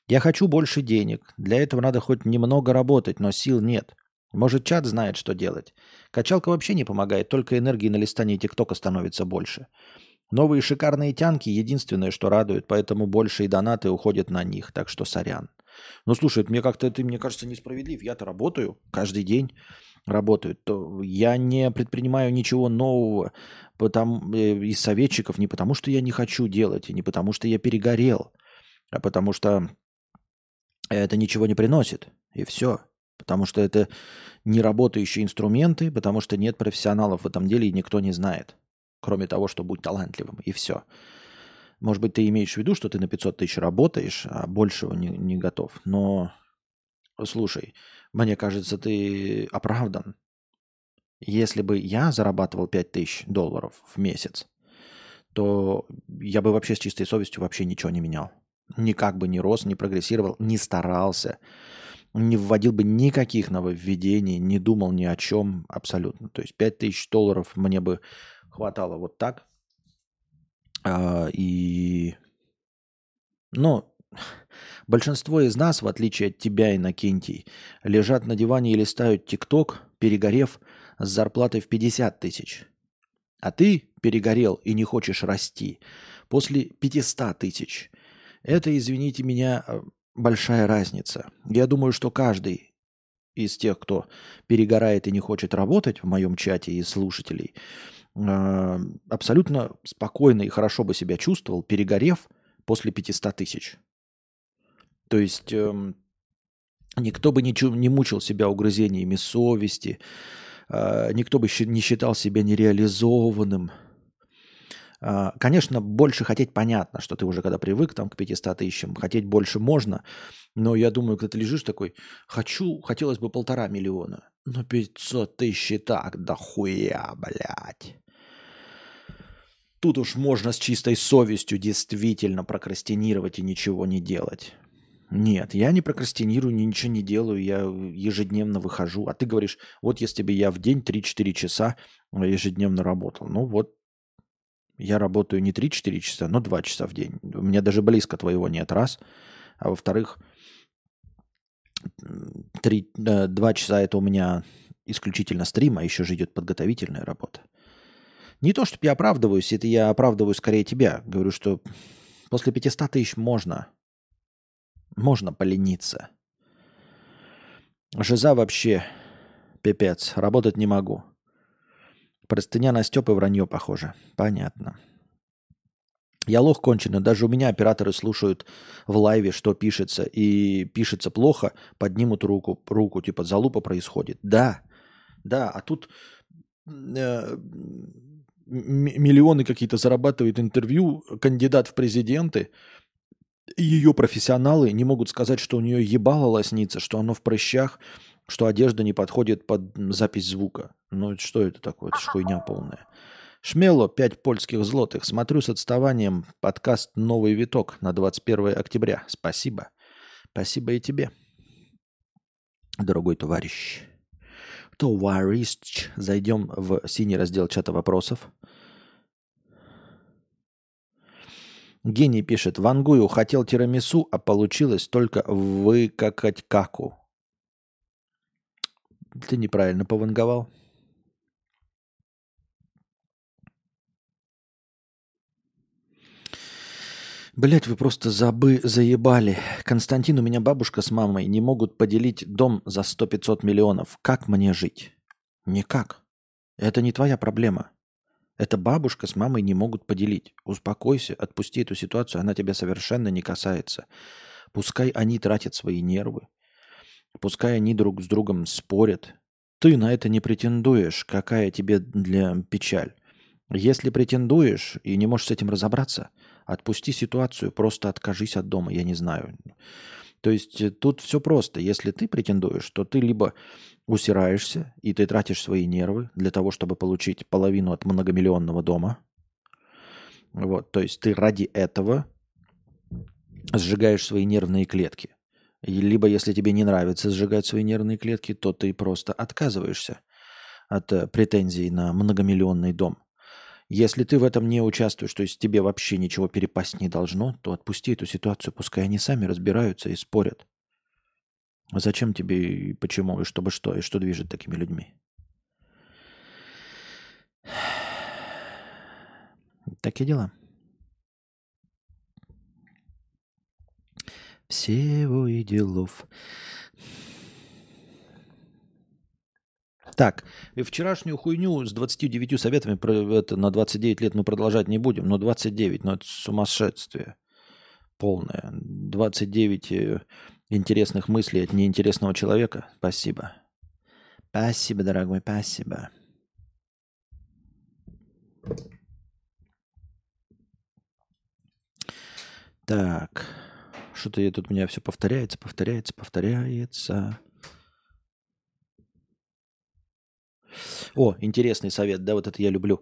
Я хочу больше денег. Для этого надо хоть немного работать, но сил нет. Может, чат знает, что делать. Качалка вообще не помогает, только энергии на листании ТикТока становится больше. Новые шикарные тянки – единственное, что радует, поэтому больше и донаты уходят на них, так что сорян. Ну, слушай, мне как-то ты, мне кажется, несправедлив. Я-то работаю каждый день работают, то я не предпринимаю ничего нового потому, э, из советчиков не потому, что я не хочу делать, и не потому, что я перегорел, а потому что это ничего не приносит, и все. Потому что это не работающие инструменты, потому что нет профессионалов в этом деле, и никто не знает. Кроме того, что будь талантливым, и все. Может быть, ты имеешь в виду, что ты на 500 тысяч работаешь, а большего не, не готов. Но слушай, мне кажется, ты оправдан. Если бы я зарабатывал 5000 долларов в месяц, то я бы вообще с чистой совестью вообще ничего не менял. Никак бы не рос, не прогрессировал, не старался, не вводил бы никаких нововведений, не думал ни о чем абсолютно. То есть 5000 долларов мне бы хватало вот так. А, и... Ну, Большинство из нас, в отличие от тебя, Иннокентий, лежат на диване и листают ТикТок, перегорев с зарплатой в 50 тысяч. А ты перегорел и не хочешь расти после 500 тысяч. Это, извините меня, э, большая разница. Я думаю, что каждый из тех, кто перегорает и не хочет работать в моем чате из слушателей, э, абсолютно спокойно и хорошо бы себя чувствовал, перегорев после 500 тысяч. То есть эм, никто бы не, чу- не мучил себя угрызениями совести, э, никто бы не считал себя нереализованным. Э, конечно, больше хотеть понятно, что ты уже когда привык там, к 500 тысячам, хотеть больше можно, но я думаю, когда ты лежишь такой, хочу, хотелось бы полтора миллиона, но 500 тысяч и так, да хуя, блядь. Тут уж можно с чистой совестью действительно прокрастинировать и ничего не делать. Нет, я не прокрастинирую, ничего не делаю, я ежедневно выхожу. А ты говоришь, вот если бы я в день 3-4 часа ежедневно работал. Ну вот, я работаю не 3-4 часа, но 2 часа в день. У меня даже близко твоего нет, раз. А во-вторых, 3, 2 часа это у меня исключительно стрим, а еще же идет подготовительная работа. Не то, чтобы я оправдываюсь, это я оправдываю скорее тебя. Говорю, что после 500 тысяч можно – можно полениться. Жиза вообще пипец. Работать не могу. Простыня на Степы вранье похоже. Понятно. Я лох конченый. Даже у меня операторы слушают в лайве, что пишется. И пишется плохо, поднимут руку. Руку, типа залупа происходит. Да, да. А тут э, миллионы какие-то зарабатывает интервью, кандидат в президенты – ее профессионалы не могут сказать, что у нее ебало лоснится, что оно в прыщах, что одежда не подходит под запись звука. Ну, что это такое? Это ж хуйня полная. Шмело, 5 польских злотых. Смотрю с отставанием подкаст «Новый виток» на 21 октября. Спасибо. Спасибо и тебе, дорогой товарищ. Товарищ. Зайдем в синий раздел чата вопросов. Гений пишет, Вангую хотел тирамису, а получилось только выкакать каку. Ты неправильно пованговал. Блять, вы просто забы заебали. Константин, у меня бабушка с мамой не могут поделить дом за 100-500 миллионов. Как мне жить? Никак. Это не твоя проблема. Это бабушка с мамой не могут поделить. Успокойся, отпусти эту ситуацию, она тебя совершенно не касается. Пускай они тратят свои нервы, пускай они друг с другом спорят. Ты на это не претендуешь, какая тебе для печаль. Если претендуешь и не можешь с этим разобраться, отпусти ситуацию, просто откажись от дома, я не знаю. То есть э, тут все просто. Если ты претендуешь, то ты либо усираешься, и ты тратишь свои нервы для того, чтобы получить половину от многомиллионного дома. Вот, то есть ты ради этого сжигаешь свои нервные клетки. Либо если тебе не нравится сжигать свои нервные клетки, то ты просто отказываешься от э, претензий на многомиллионный дом. Если ты в этом не участвуешь, то есть тебе вообще ничего перепасть не должно, то отпусти эту ситуацию, пускай они сами разбираются и спорят. Зачем тебе и почему, и чтобы что, и что движет такими людьми? Такие дела. Всего и делов. Так, и вчерашнюю хуйню с 29 советами про это на 29 лет мы продолжать не будем, но 29, ну это сумасшествие полное. 29 э, интересных мыслей от неинтересного человека. Спасибо. Спасибо, дорогой, спасибо. Так, что-то тут у меня все повторяется, повторяется, повторяется. О, интересный совет, да, вот это я люблю.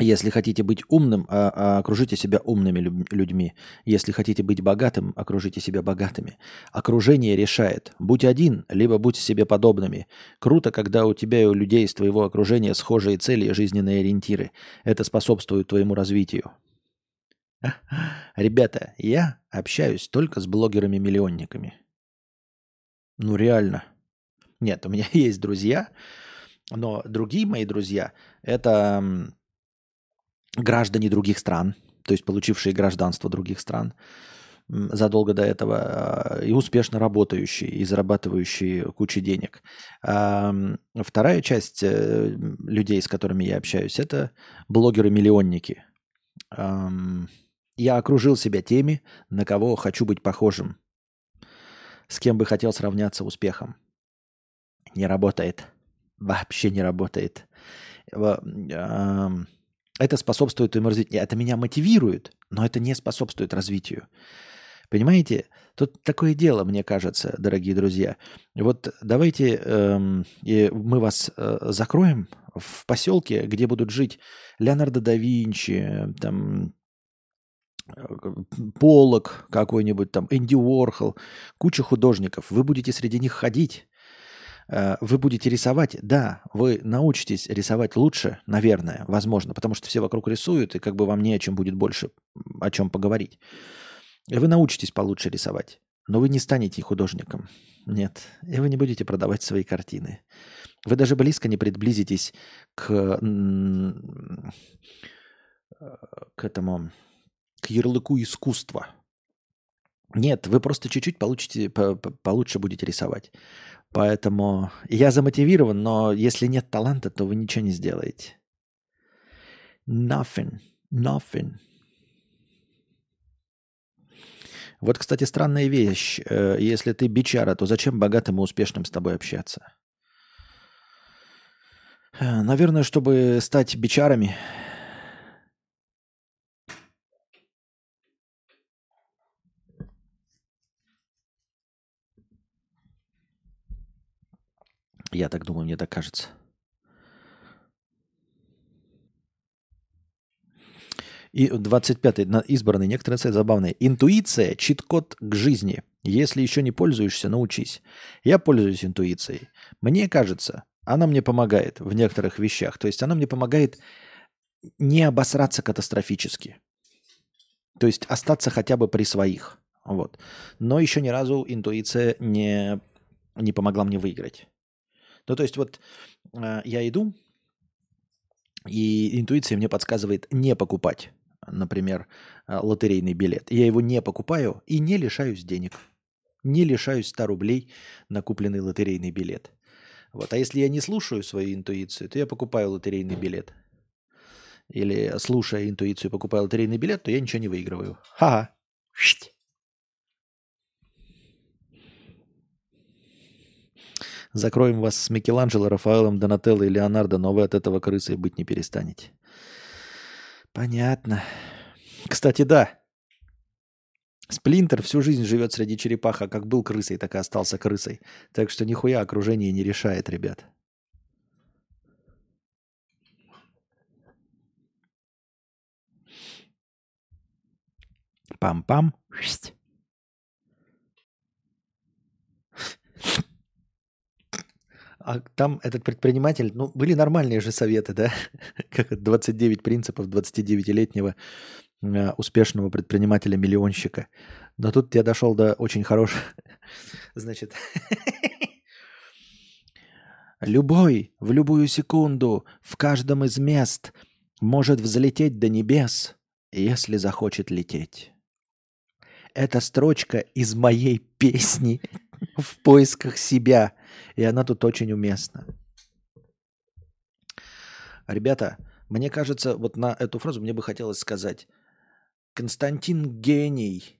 Если хотите быть умным, а, а, окружите себя умными людьми. Если хотите быть богатым, окружите себя богатыми. Окружение решает. Будь один, либо будь себе подобными. Круто, когда у тебя и у людей из твоего окружения схожие цели и жизненные ориентиры. Это способствует твоему развитию. Ребята, я общаюсь только с блогерами-миллионниками. Ну реально. Нет, у меня есть друзья, но другие мои друзья – это граждане других стран, то есть получившие гражданство других стран задолго до этого а, и успешно работающие и зарабатывающие кучу денег. Вторая часть э, людей, с которыми я общаюсь, это блогеры-миллионники. Я окружил себя теми, на кого хочу быть похожим, с кем бы хотел сравняться успехом не работает. Вообще не работает. Это способствует твоему развитию. Это меня мотивирует, но это не способствует развитию. Понимаете? Тут такое дело, мне кажется, дорогие друзья. Вот давайте эм, мы вас э, закроем в поселке, где будут жить Леонардо да Винчи, там э, Полок какой-нибудь, там Энди Уорхол, куча художников. Вы будете среди них ходить, вы будете рисовать, да, вы научитесь рисовать лучше, наверное, возможно, потому что все вокруг рисуют, и как бы вам не о чем будет больше о чем поговорить. Вы научитесь получше рисовать, но вы не станете художником. Нет, и вы не будете продавать свои картины. Вы даже близко не приблизитесь к, к этому, к ярлыку искусства. Нет, вы просто чуть-чуть получите, получше будете рисовать. Поэтому я замотивирован, но если нет таланта, то вы ничего не сделаете. Nothing. Nothing. Вот, кстати, странная вещь. Э, если ты бичара, то зачем богатым и успешным с тобой общаться? Э, наверное, чтобы стать бичарами, Я так думаю, мне так кажется. И 25-й избранный, некоторые сайты забавные. Интуиция – чит-код к жизни. Если еще не пользуешься, научись. Я пользуюсь интуицией. Мне кажется, она мне помогает в некоторых вещах. То есть она мне помогает не обосраться катастрофически. То есть остаться хотя бы при своих. Вот. Но еще ни разу интуиция не, не помогла мне выиграть. Ну, то есть вот э, я иду, и интуиция мне подсказывает не покупать, например, э, лотерейный билет. Я его не покупаю и не лишаюсь денег. Не лишаюсь 100 рублей на купленный лотерейный билет. Вот. А если я не слушаю свою интуицию, то я покупаю лотерейный билет. Или слушая интуицию, покупаю лотерейный билет, то я ничего не выигрываю. Ха-ха. Закроем вас с Микеланджело, Рафаэлом, Донателло и Леонардо, но вы от этого крысой быть не перестанете. Понятно. Кстати, да. Сплинтер всю жизнь живет среди черепах, а как был крысой, так и остался крысой. Так что нихуя окружение не решает, ребят. Пам-пам. А там этот предприниматель, ну, были нормальные же советы, да? Как 29 принципов 29-летнего э, успешного предпринимателя-миллионщика. Но тут я дошел до очень хорошего. Значит, любой в любую секунду в каждом из мест может взлететь до небес, если захочет лететь. Это строчка из моей песни в поисках себя – и она тут очень уместна. Ребята, мне кажется, вот на эту фразу мне бы хотелось сказать. Константин гений,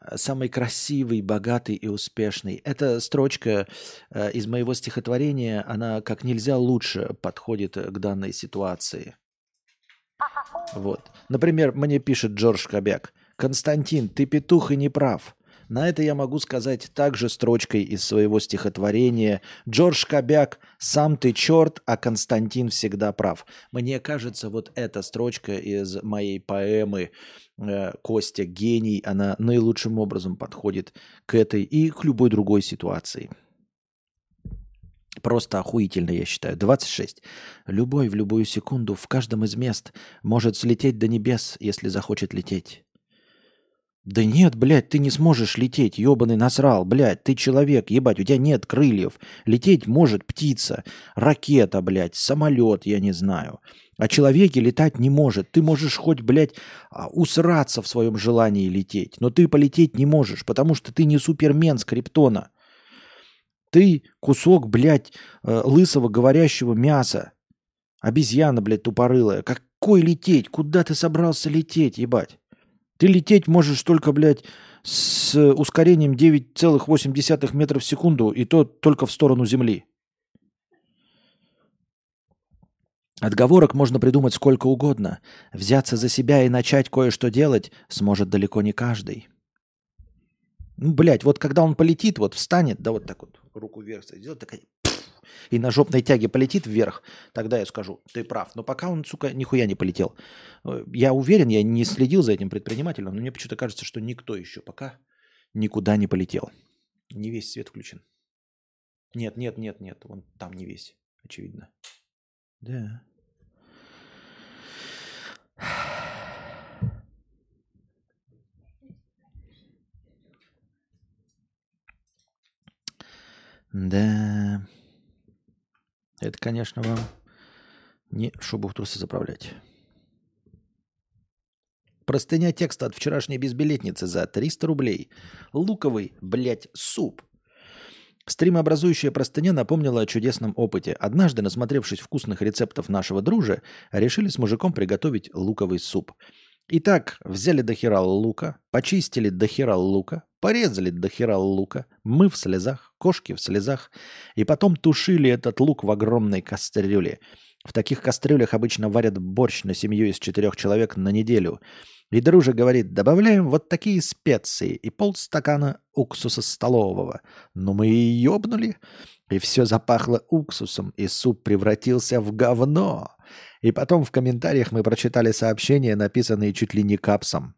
э, самый красивый, богатый и успешный. Эта строчка э, из моего стихотворения, она как нельзя лучше подходит к данной ситуации. Вот. Например, мне пишет Джордж Кобяк. Константин, ты петух и не прав. На это я могу сказать также строчкой из своего стихотворения «Джордж Кобяк, сам ты черт, а Константин всегда прав». Мне кажется, вот эта строчка из моей поэмы э, «Костя гений», она наилучшим образом подходит к этой и к любой другой ситуации. Просто охуительно, я считаю. 26. Любой в любую секунду в каждом из мест может слететь до небес, если захочет лететь. Да нет, блядь, ты не сможешь лететь, ебаный насрал, блядь, ты человек, ебать, у тебя нет крыльев. Лететь может птица, ракета, блядь, самолет, я не знаю. А человеки летать не может. Ты можешь хоть, блядь, а, усраться в своем желании лететь, но ты полететь не можешь, потому что ты не супермен с криптона. Ты кусок, блядь, э, лысого говорящего мяса. Обезьяна, блядь, тупорылая. Какой лететь? Куда ты собрался лететь, ебать? Ты лететь можешь только, блядь, с ускорением 9,8 метров в секунду, и то только в сторону Земли. Отговорок можно придумать сколько угодно. Взяться за себя и начать кое-что делать сможет далеко не каждый. Ну, блядь, вот когда он полетит, вот встанет, да вот так вот, руку вверх сделает, такая, и на жопной тяге полетит вверх, тогда я скажу, ты прав. Но пока он, сука, нихуя не полетел. Э, я уверен, я не следил за этим предпринимателем, но мне почему-то кажется, что никто еще пока никуда не полетел. Не весь свет включен. Нет, нет, нет, нет, он там не весь, очевидно. Да. Да. Это, конечно, вам не шубу в трусы заправлять. Простыня текста от вчерашней безбилетницы за 300 рублей. Луковый, блядь, суп. Стримообразующая простыня напомнила о чудесном опыте. Однажды, насмотревшись вкусных рецептов нашего дружа, решили с мужиком приготовить луковый суп – Итак, взяли до лука, почистили до лука, порезали до лука, мы в слезах, кошки в слезах, и потом тушили этот лук в огромной кастрюле. В таких кастрюлях обычно варят борщ на семью из четырех человек на неделю. И дружа говорит, добавляем вот такие специи и полстакана уксуса столового. Но мы и ёбнули, и все запахло уксусом, и суп превратился в говно. И потом в комментариях мы прочитали сообщения, написанные чуть ли не капсом.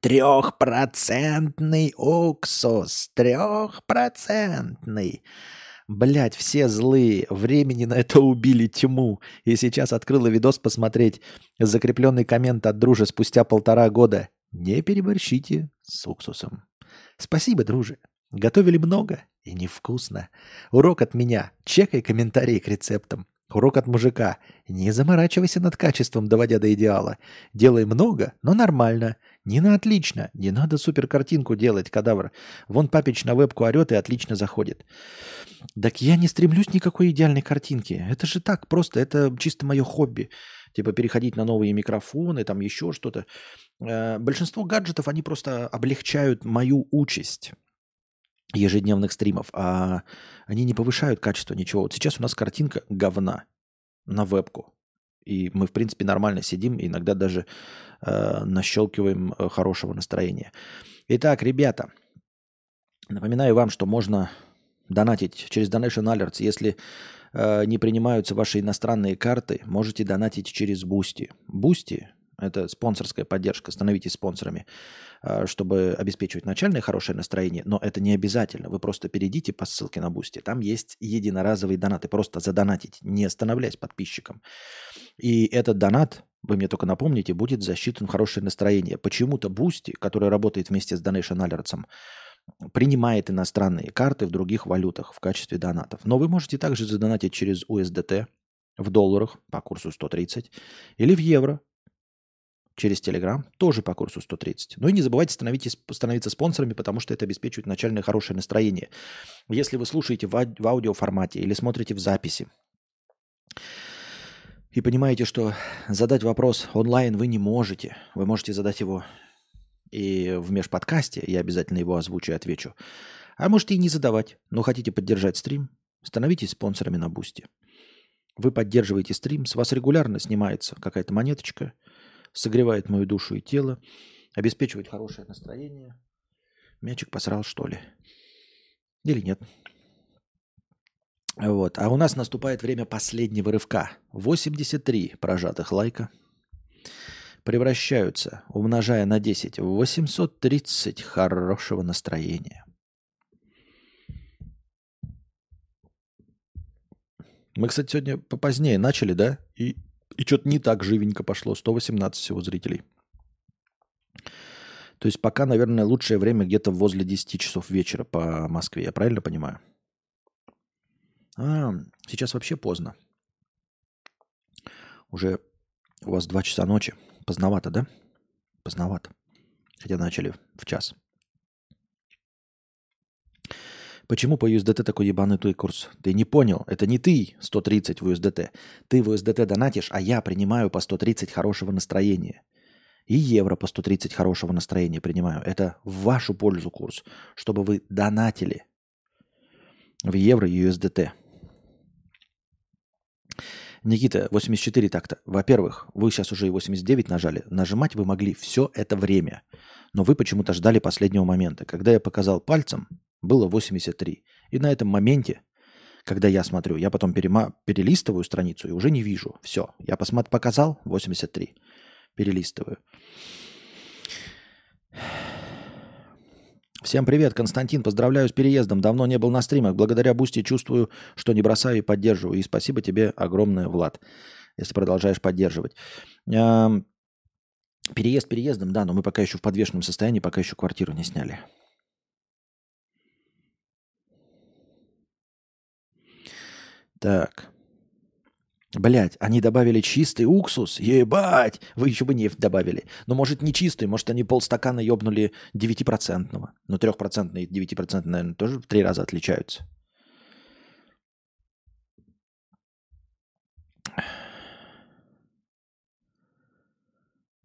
Трехпроцентный уксус, трехпроцентный. Блять, все злые. Времени на это убили тьму. И сейчас открыла видос посмотреть. Закрепленный коммент от дружи спустя полтора года. Не переборщите с уксусом. Спасибо, дружи. Готовили много и невкусно. Урок от меня. Чекай комментарии к рецептам. Урок от мужика. Не заморачивайся над качеством, доводя до идеала. Делай много, но нормально. Не на отлично. Не надо супер картинку делать, кадавр. Вон папич на вебку орет и отлично заходит. Так я не стремлюсь никакой идеальной картинки. Это же так, просто это чисто мое хобби. Типа переходить на новые микрофоны, там еще что-то. Э, большинство гаджетов, они просто облегчают мою участь ежедневных стримов, а они не повышают качество ничего. Вот сейчас у нас картинка говна на вебку. И мы, в принципе, нормально сидим, иногда даже э, нащелкиваем э, хорошего настроения. Итак, ребята, напоминаю вам, что можно донатить через Donation Alerts. Если э, не принимаются ваши иностранные карты, можете донатить через Boosty. Boosty – это спонсорская поддержка, становитесь спонсорами. А, чтобы обеспечивать начальное хорошее настроение, но это не обязательно. Вы просто перейдите по ссылке на Boosty. Там есть единоразовые донаты. Просто задонатить, не становляясь подписчиком. И этот донат, вы мне только напомните, будет засчитан в хорошее настроение. Почему-то Boosty, который работает вместе с Donation Alerts, принимает иностранные карты в других валютах в качестве донатов. Но вы можете также задонатить через USDT в долларах по курсу 130 или в евро через Telegram, тоже по курсу 130. Ну и не забывайте становиться спонсорами, потому что это обеспечивает начальное хорошее настроение. Если вы слушаете в, в аудиоформате или смотрите в записи, и понимаете, что задать вопрос онлайн вы не можете, вы можете задать его и в межподкасте, я обязательно его озвучу и отвечу, а можете и не задавать, но хотите поддержать стрим, становитесь спонсорами на Boosty. Вы поддерживаете стрим, с вас регулярно снимается какая-то монеточка – согревает мою душу и тело, обеспечивает хорошее настроение. Мячик посрал, что ли? Или нет? Вот. А у нас наступает время последнего рывка. 83 прожатых лайка превращаются, умножая на 10, в 830 хорошего настроения. Мы, кстати, сегодня попозднее начали, да? И и что-то не так живенько пошло. 118 всего зрителей. То есть пока, наверное, лучшее время где-то возле 10 часов вечера по Москве. Я правильно понимаю? А, сейчас вообще поздно. Уже у вас 2 часа ночи. Поздновато, да? Поздновато. Хотя начали в час. Почему по USDT такой ебанутый курс? Ты не понял, это не ты 130 в USDT. Ты в USDT донатишь, а я принимаю по 130 хорошего настроения. И евро по 130 хорошего настроения принимаю. Это в вашу пользу курс, чтобы вы донатили в евро и USDT. Никита, 84 так-то. Во-первых, вы сейчас уже и 89 нажали. Нажимать вы могли все это время. Но вы почему-то ждали последнего момента. Когда я показал пальцем, было 83. И на этом моменте, когда я смотрю, я потом перема- перелистываю страницу и уже не вижу. Все, я посмотр- показал 83. Перелистываю. Всем привет, Константин, поздравляю с переездом. Давно не был на стримах. Благодаря Boosty чувствую, что не бросаю и поддерживаю. И спасибо тебе огромное, Влад, если продолжаешь поддерживать. Переезд переездом, да, но мы пока еще в подвешенном состоянии, пока еще квартиру не сняли. Так. Блять, они добавили чистый уксус? Ебать! Вы еще бы нефть добавили. Но может не чистый, может они полстакана ебнули 9-процентного. Но 3% и 9%, наверное, тоже в три раза отличаются.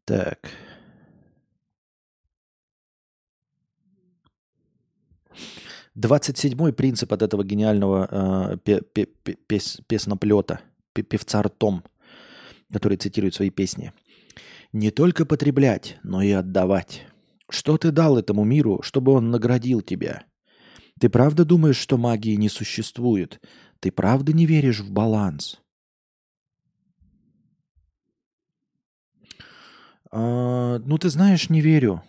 Так. 27-й принцип от этого гениального э, пес, песноплета, певца ртом, который цитирует свои песни. «Не только потреблять, но и отдавать. Что ты дал этому миру, чтобы он наградил тебя? Ты правда думаешь, что магии не существует? Ты правда не веришь в баланс?» А, ну, ты знаешь, не верю.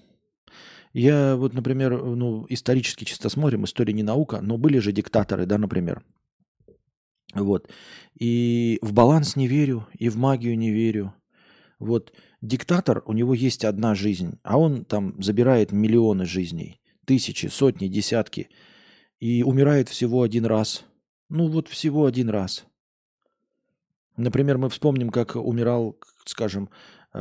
Я вот, например, ну, исторически чисто смотрим, история не наука, но были же диктаторы, да, например. Вот. И в баланс не верю, и в магию не верю. Вот диктатор, у него есть одна жизнь, а он там забирает миллионы жизней, тысячи, сотни, десятки, и умирает всего один раз. Ну вот всего один раз. Например, мы вспомним, как умирал, скажем,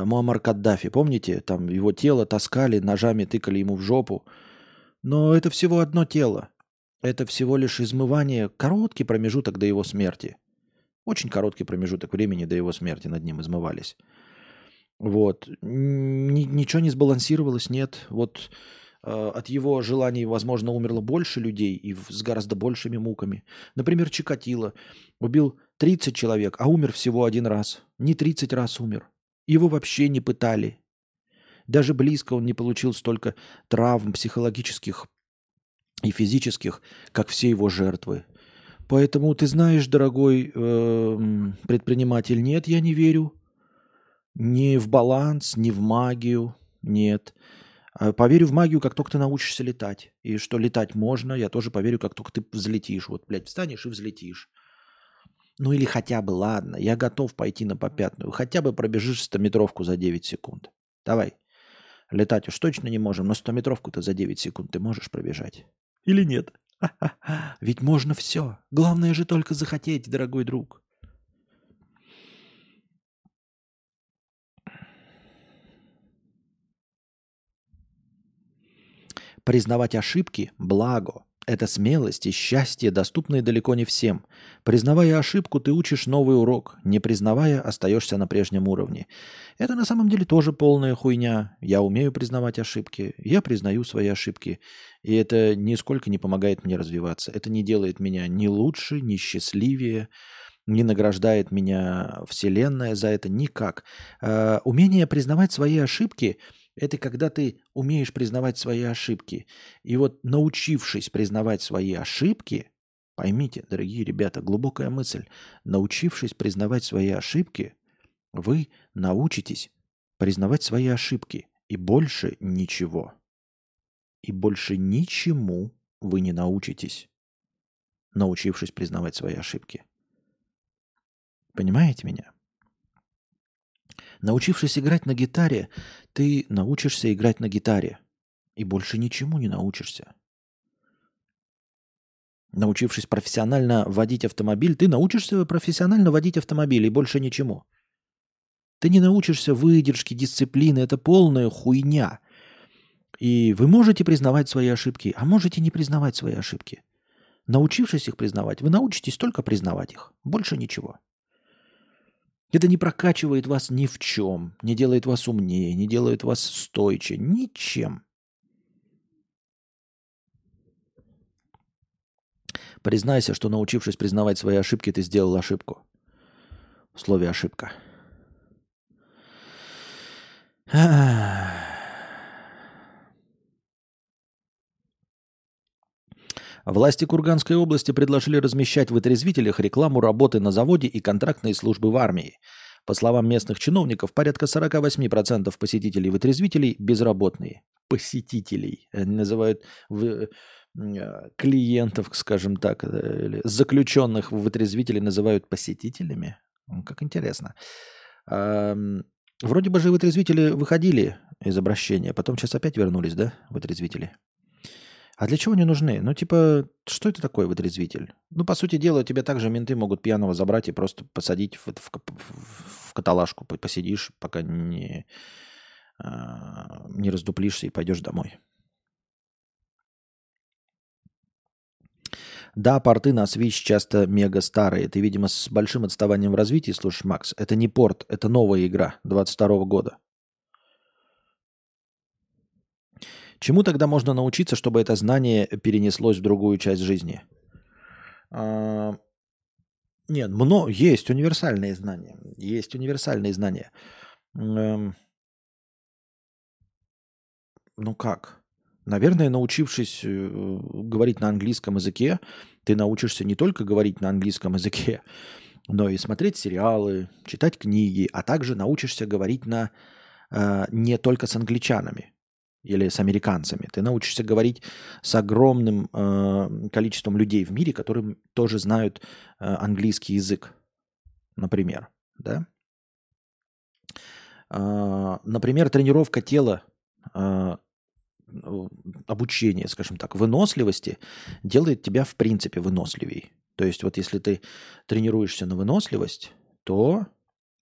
Муаммар Каддафи. Помните, там его тело таскали, ножами тыкали ему в жопу. Но это всего одно тело. Это всего лишь измывание, короткий промежуток до его смерти. Очень короткий промежуток времени до его смерти над ним измывались. Вот. Ни, ничего не сбалансировалось, нет. Вот э, от его желаний, возможно, умерло больше людей и с гораздо большими муками. Например, Чикатило убил 30 человек, а умер всего один раз. Не 30 раз умер. Его вообще не пытали. Даже близко он не получил столько травм психологических и физических, как все его жертвы. Поэтому ты знаешь, дорогой э, предприниматель, нет, я не верю. Ни в баланс, ни в магию, нет. А поверю в магию, как только ты научишься летать. И что летать можно, я тоже поверю, как только ты взлетишь. Вот, блядь, встанешь и взлетишь. Ну или хотя бы, ладно, я готов пойти на попятную. Хотя бы пробежишь стометровку за 9 секунд. Давай. Летать уж точно не можем, но стометровку-то за 9 секунд ты можешь пробежать. Или нет? Ведь можно все. Главное же только захотеть, дорогой друг. Признавать ошибки – благо. Это смелость и счастье, доступные далеко не всем. Признавая ошибку, ты учишь новый урок. Не признавая, остаешься на прежнем уровне. Это на самом деле тоже полная хуйня. Я умею признавать ошибки. Я признаю свои ошибки. И это нисколько не помогает мне развиваться. Это не делает меня ни лучше, ни счастливее, не награждает меня Вселенная за это никак. Uh, умение признавать свои ошибки – это когда ты умеешь признавать свои ошибки. И вот научившись признавать свои ошибки, поймите, дорогие ребята, глубокая мысль, научившись признавать свои ошибки, вы научитесь признавать свои ошибки и больше ничего. И больше ничему вы не научитесь, научившись признавать свои ошибки. Понимаете меня? Научившись играть на гитаре, ты научишься играть на гитаре. И больше ничему не научишься. Научившись профессионально водить автомобиль, ты научишься профессионально водить автомобиль и больше ничему. Ты не научишься выдержке, дисциплины. Это полная хуйня. И вы можете признавать свои ошибки, а можете не признавать свои ошибки. Научившись их признавать, вы научитесь только признавать их. Больше ничего. Это не прокачивает вас ни в чем, не делает вас умнее, не делает вас стойче, ничем. Признайся, что научившись признавать свои ошибки, ты сделал ошибку. В слове ошибка. Власти Курганской области предложили размещать в отрезвителях рекламу работы на заводе и контрактные службы в армии. По словам местных чиновников, порядка 48% посетителей вытрезвителей безработные. Посетителей. Называют в, э, клиентов, скажем так, э, или заключенных в вытрезвителей называют посетителями. Как интересно. Вроде бы же вытрезвители выходили из обращения, потом сейчас опять вернулись, да, вытрезвители? А для чего они нужны? Ну, типа, что это такое вытрезвитель? Ну, по сути дела, тебя также менты могут пьяного забрать и просто посадить в, в, в, в каталажку. Посидишь, пока не, а, не раздуплишься и пойдешь домой. Да, порты на Switch часто мега старые. Ты, видимо, с большим отставанием в развитии слушаешь, Макс. Это не порт, это новая игра 22 года. Чему тогда можно научиться, чтобы это знание перенеслось в другую часть жизни? А, нет, много, есть универсальные знания. Есть универсальные знания. Эм, ну как? Наверное, научившись э, говорить на английском языке, ты научишься не только говорить на английском языке, но и смотреть сериалы, читать книги, а также научишься говорить на э, не только с англичанами или с американцами. Ты научишься говорить с огромным э, количеством людей в мире, которые тоже знают э, английский язык, например. Да? Э, например, тренировка тела, э, обучение, скажем так, выносливости делает тебя в принципе выносливей. То есть вот если ты тренируешься на выносливость, то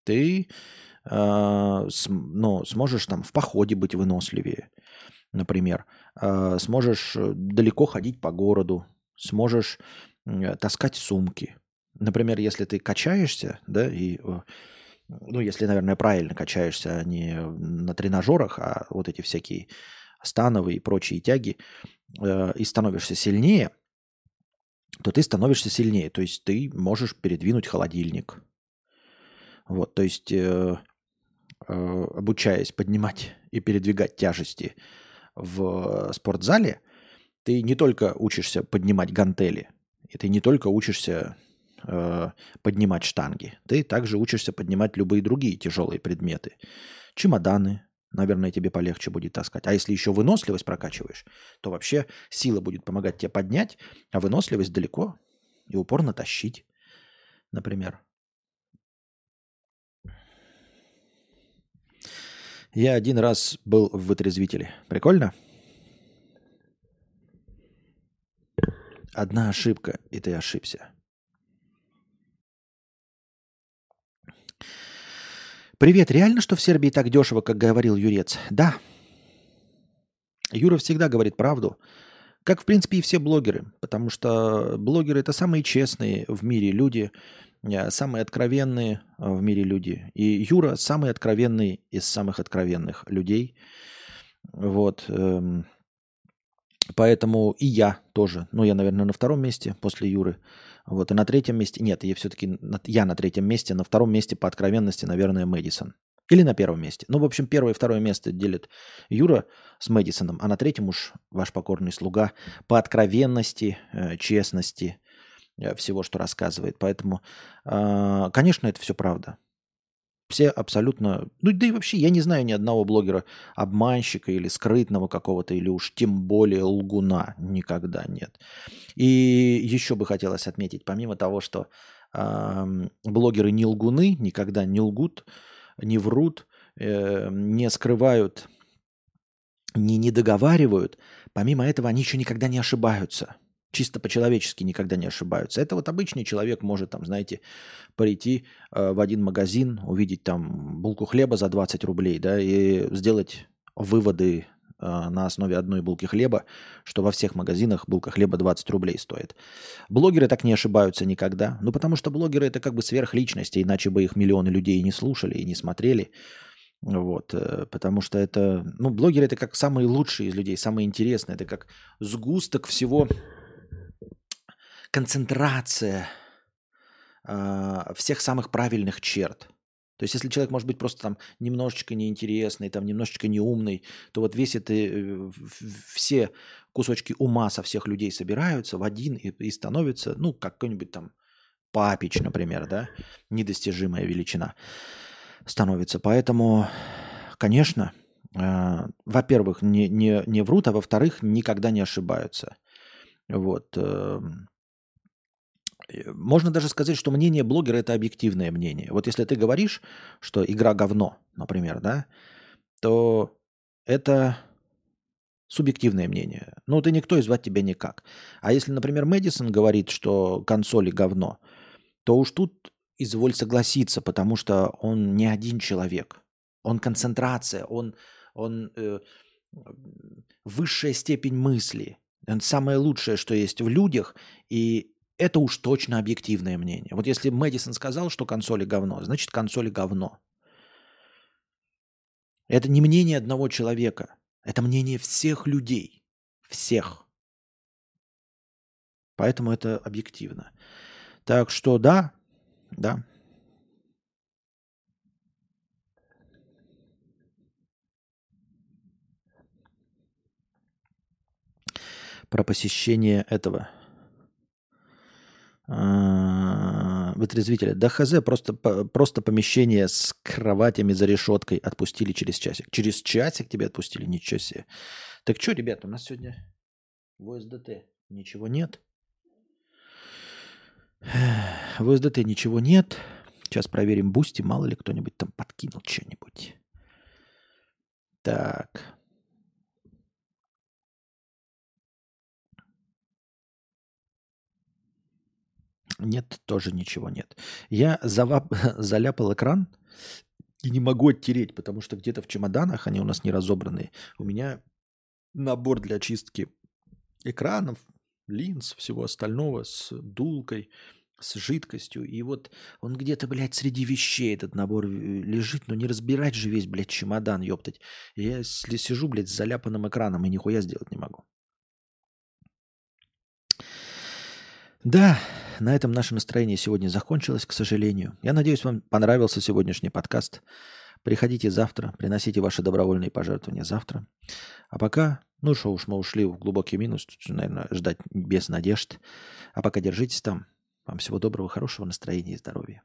ты э, см, ну, сможешь там в походе быть выносливее, например. Э, сможешь э, далеко ходить по городу, сможешь таскать сумки. Например, если ты качаешься, да, и э, ну, если, наверное, правильно качаешься, а не на тренажерах, а вот эти всякие становые и прочие тяги, и становишься сильнее, то ты становишься сильнее. То есть ты можешь передвинуть холодильник. Вот, то есть обучаясь поднимать и передвигать тяжести в спортзале, ты не только учишься поднимать гантели, и ты не только учишься э, поднимать штанги, ты также учишься поднимать любые другие тяжелые предметы. Чемоданы, наверное, тебе полегче будет таскать. А если еще выносливость прокачиваешь, то вообще сила будет помогать тебе поднять, а выносливость далеко и упорно тащить, например. Я один раз был в вытрезвителе. Прикольно? Одна ошибка, и ты ошибся. Привет, реально, что в Сербии так дешево, как говорил Юрец? Да. Юра всегда говорит правду. Как, в принципе, и все блогеры. Потому что блогеры – это самые честные в мире люди, самые откровенные э, в мире люди. И Юра – самый откровенный из самых откровенных людей. Вот. Эм, поэтому и я тоже. Ну, я, наверное, на втором месте после Юры – вот, и на третьем месте, нет, я все-таки, я на третьем месте, на втором месте по откровенности, наверное, Мэдисон. Или на первом месте. Ну, в общем, первое и второе место делит Юра с Мэдисоном, а на третьем уж ваш покорный слуга по откровенности, э, честности, э, всего, что рассказывает. Поэтому, э, конечно, это все правда. Все абсолютно... Ну, да и вообще, я не знаю ни одного блогера обманщика или скрытного какого-то, или уж тем более лгуна. Никогда нет. И еще бы хотелось отметить, помимо того, что э, блогеры не лгуны, никогда не лгут, не врут, э, не скрывают, не, не договаривают, помимо этого они еще никогда не ошибаются чисто по-человечески никогда не ошибаются. Это вот обычный человек может, там, знаете, прийти э, в один магазин, увидеть там булку хлеба за 20 рублей, да, и сделать выводы э, на основе одной булки хлеба, что во всех магазинах булка хлеба 20 рублей стоит. Блогеры так не ошибаются никогда, ну потому что блогеры это как бы сверхличности, иначе бы их миллионы людей не слушали и не смотрели. Вот, э, потому что это, ну, блогеры это как самые лучшие из людей, самые интересные, это как сгусток всего концентрация э, всех самых правильных черт. То есть, если человек может быть просто там немножечко неинтересный, там немножечко неумный, то вот весь это, э, все кусочки ума со всех людей собираются в один и, и становится, ну, какой-нибудь там папич, например, да, недостижимая величина становится. Поэтому, конечно, э, во-первых, не, не, не врут, а во-вторых, никогда не ошибаются. Вот. Э, можно даже сказать, что мнение блогера это объективное мнение. Вот если ты говоришь, что игра говно, например, да, то это субъективное мнение. Ну, ты никто и звать тебя никак. А если, например, Мэдисон говорит, что консоли говно, то уж тут изволь согласиться, потому что он не один человек. Он концентрация, он, он э, высшая степень мысли. Он самое лучшее, что есть в людях, и это уж точно объективное мнение. Вот если Мэдисон сказал, что консоли говно, значит консоли говно. Это не мнение одного человека. Это мнение всех людей. Всех. Поэтому это объективно. Так что да, да. Про посещение этого вытрезвителя. Да хз, просто, просто помещение с кроватями за решеткой отпустили через часик. Через часик тебя отпустили? Ничего себе. Так что, ребята, у нас сегодня в СДТ ничего нет. В СДТ ничего нет. Сейчас проверим Boosty, мало ли кто-нибудь там подкинул что-нибудь. Так. Нет, тоже ничего нет. Я завап... заляпал экран и не могу оттереть, потому что где-то в чемоданах, они у нас не разобранные, у меня набор для чистки экранов, линз, всего остального с дулкой, с жидкостью. И вот он где-то, блядь, среди вещей этот набор э, лежит, но не разбирать же весь, блядь, чемодан, ёптать. Я сижу, блядь, с заляпанным экраном и нихуя сделать не могу. Да, на этом наше настроение сегодня закончилось, к сожалению. Я надеюсь, вам понравился сегодняшний подкаст. Приходите завтра, приносите ваши добровольные пожертвования завтра. А пока, ну что уж, мы ушли в глубокий минус, тут, наверное, ждать без надежд. А пока держитесь там. Вам всего доброго, хорошего настроения и здоровья.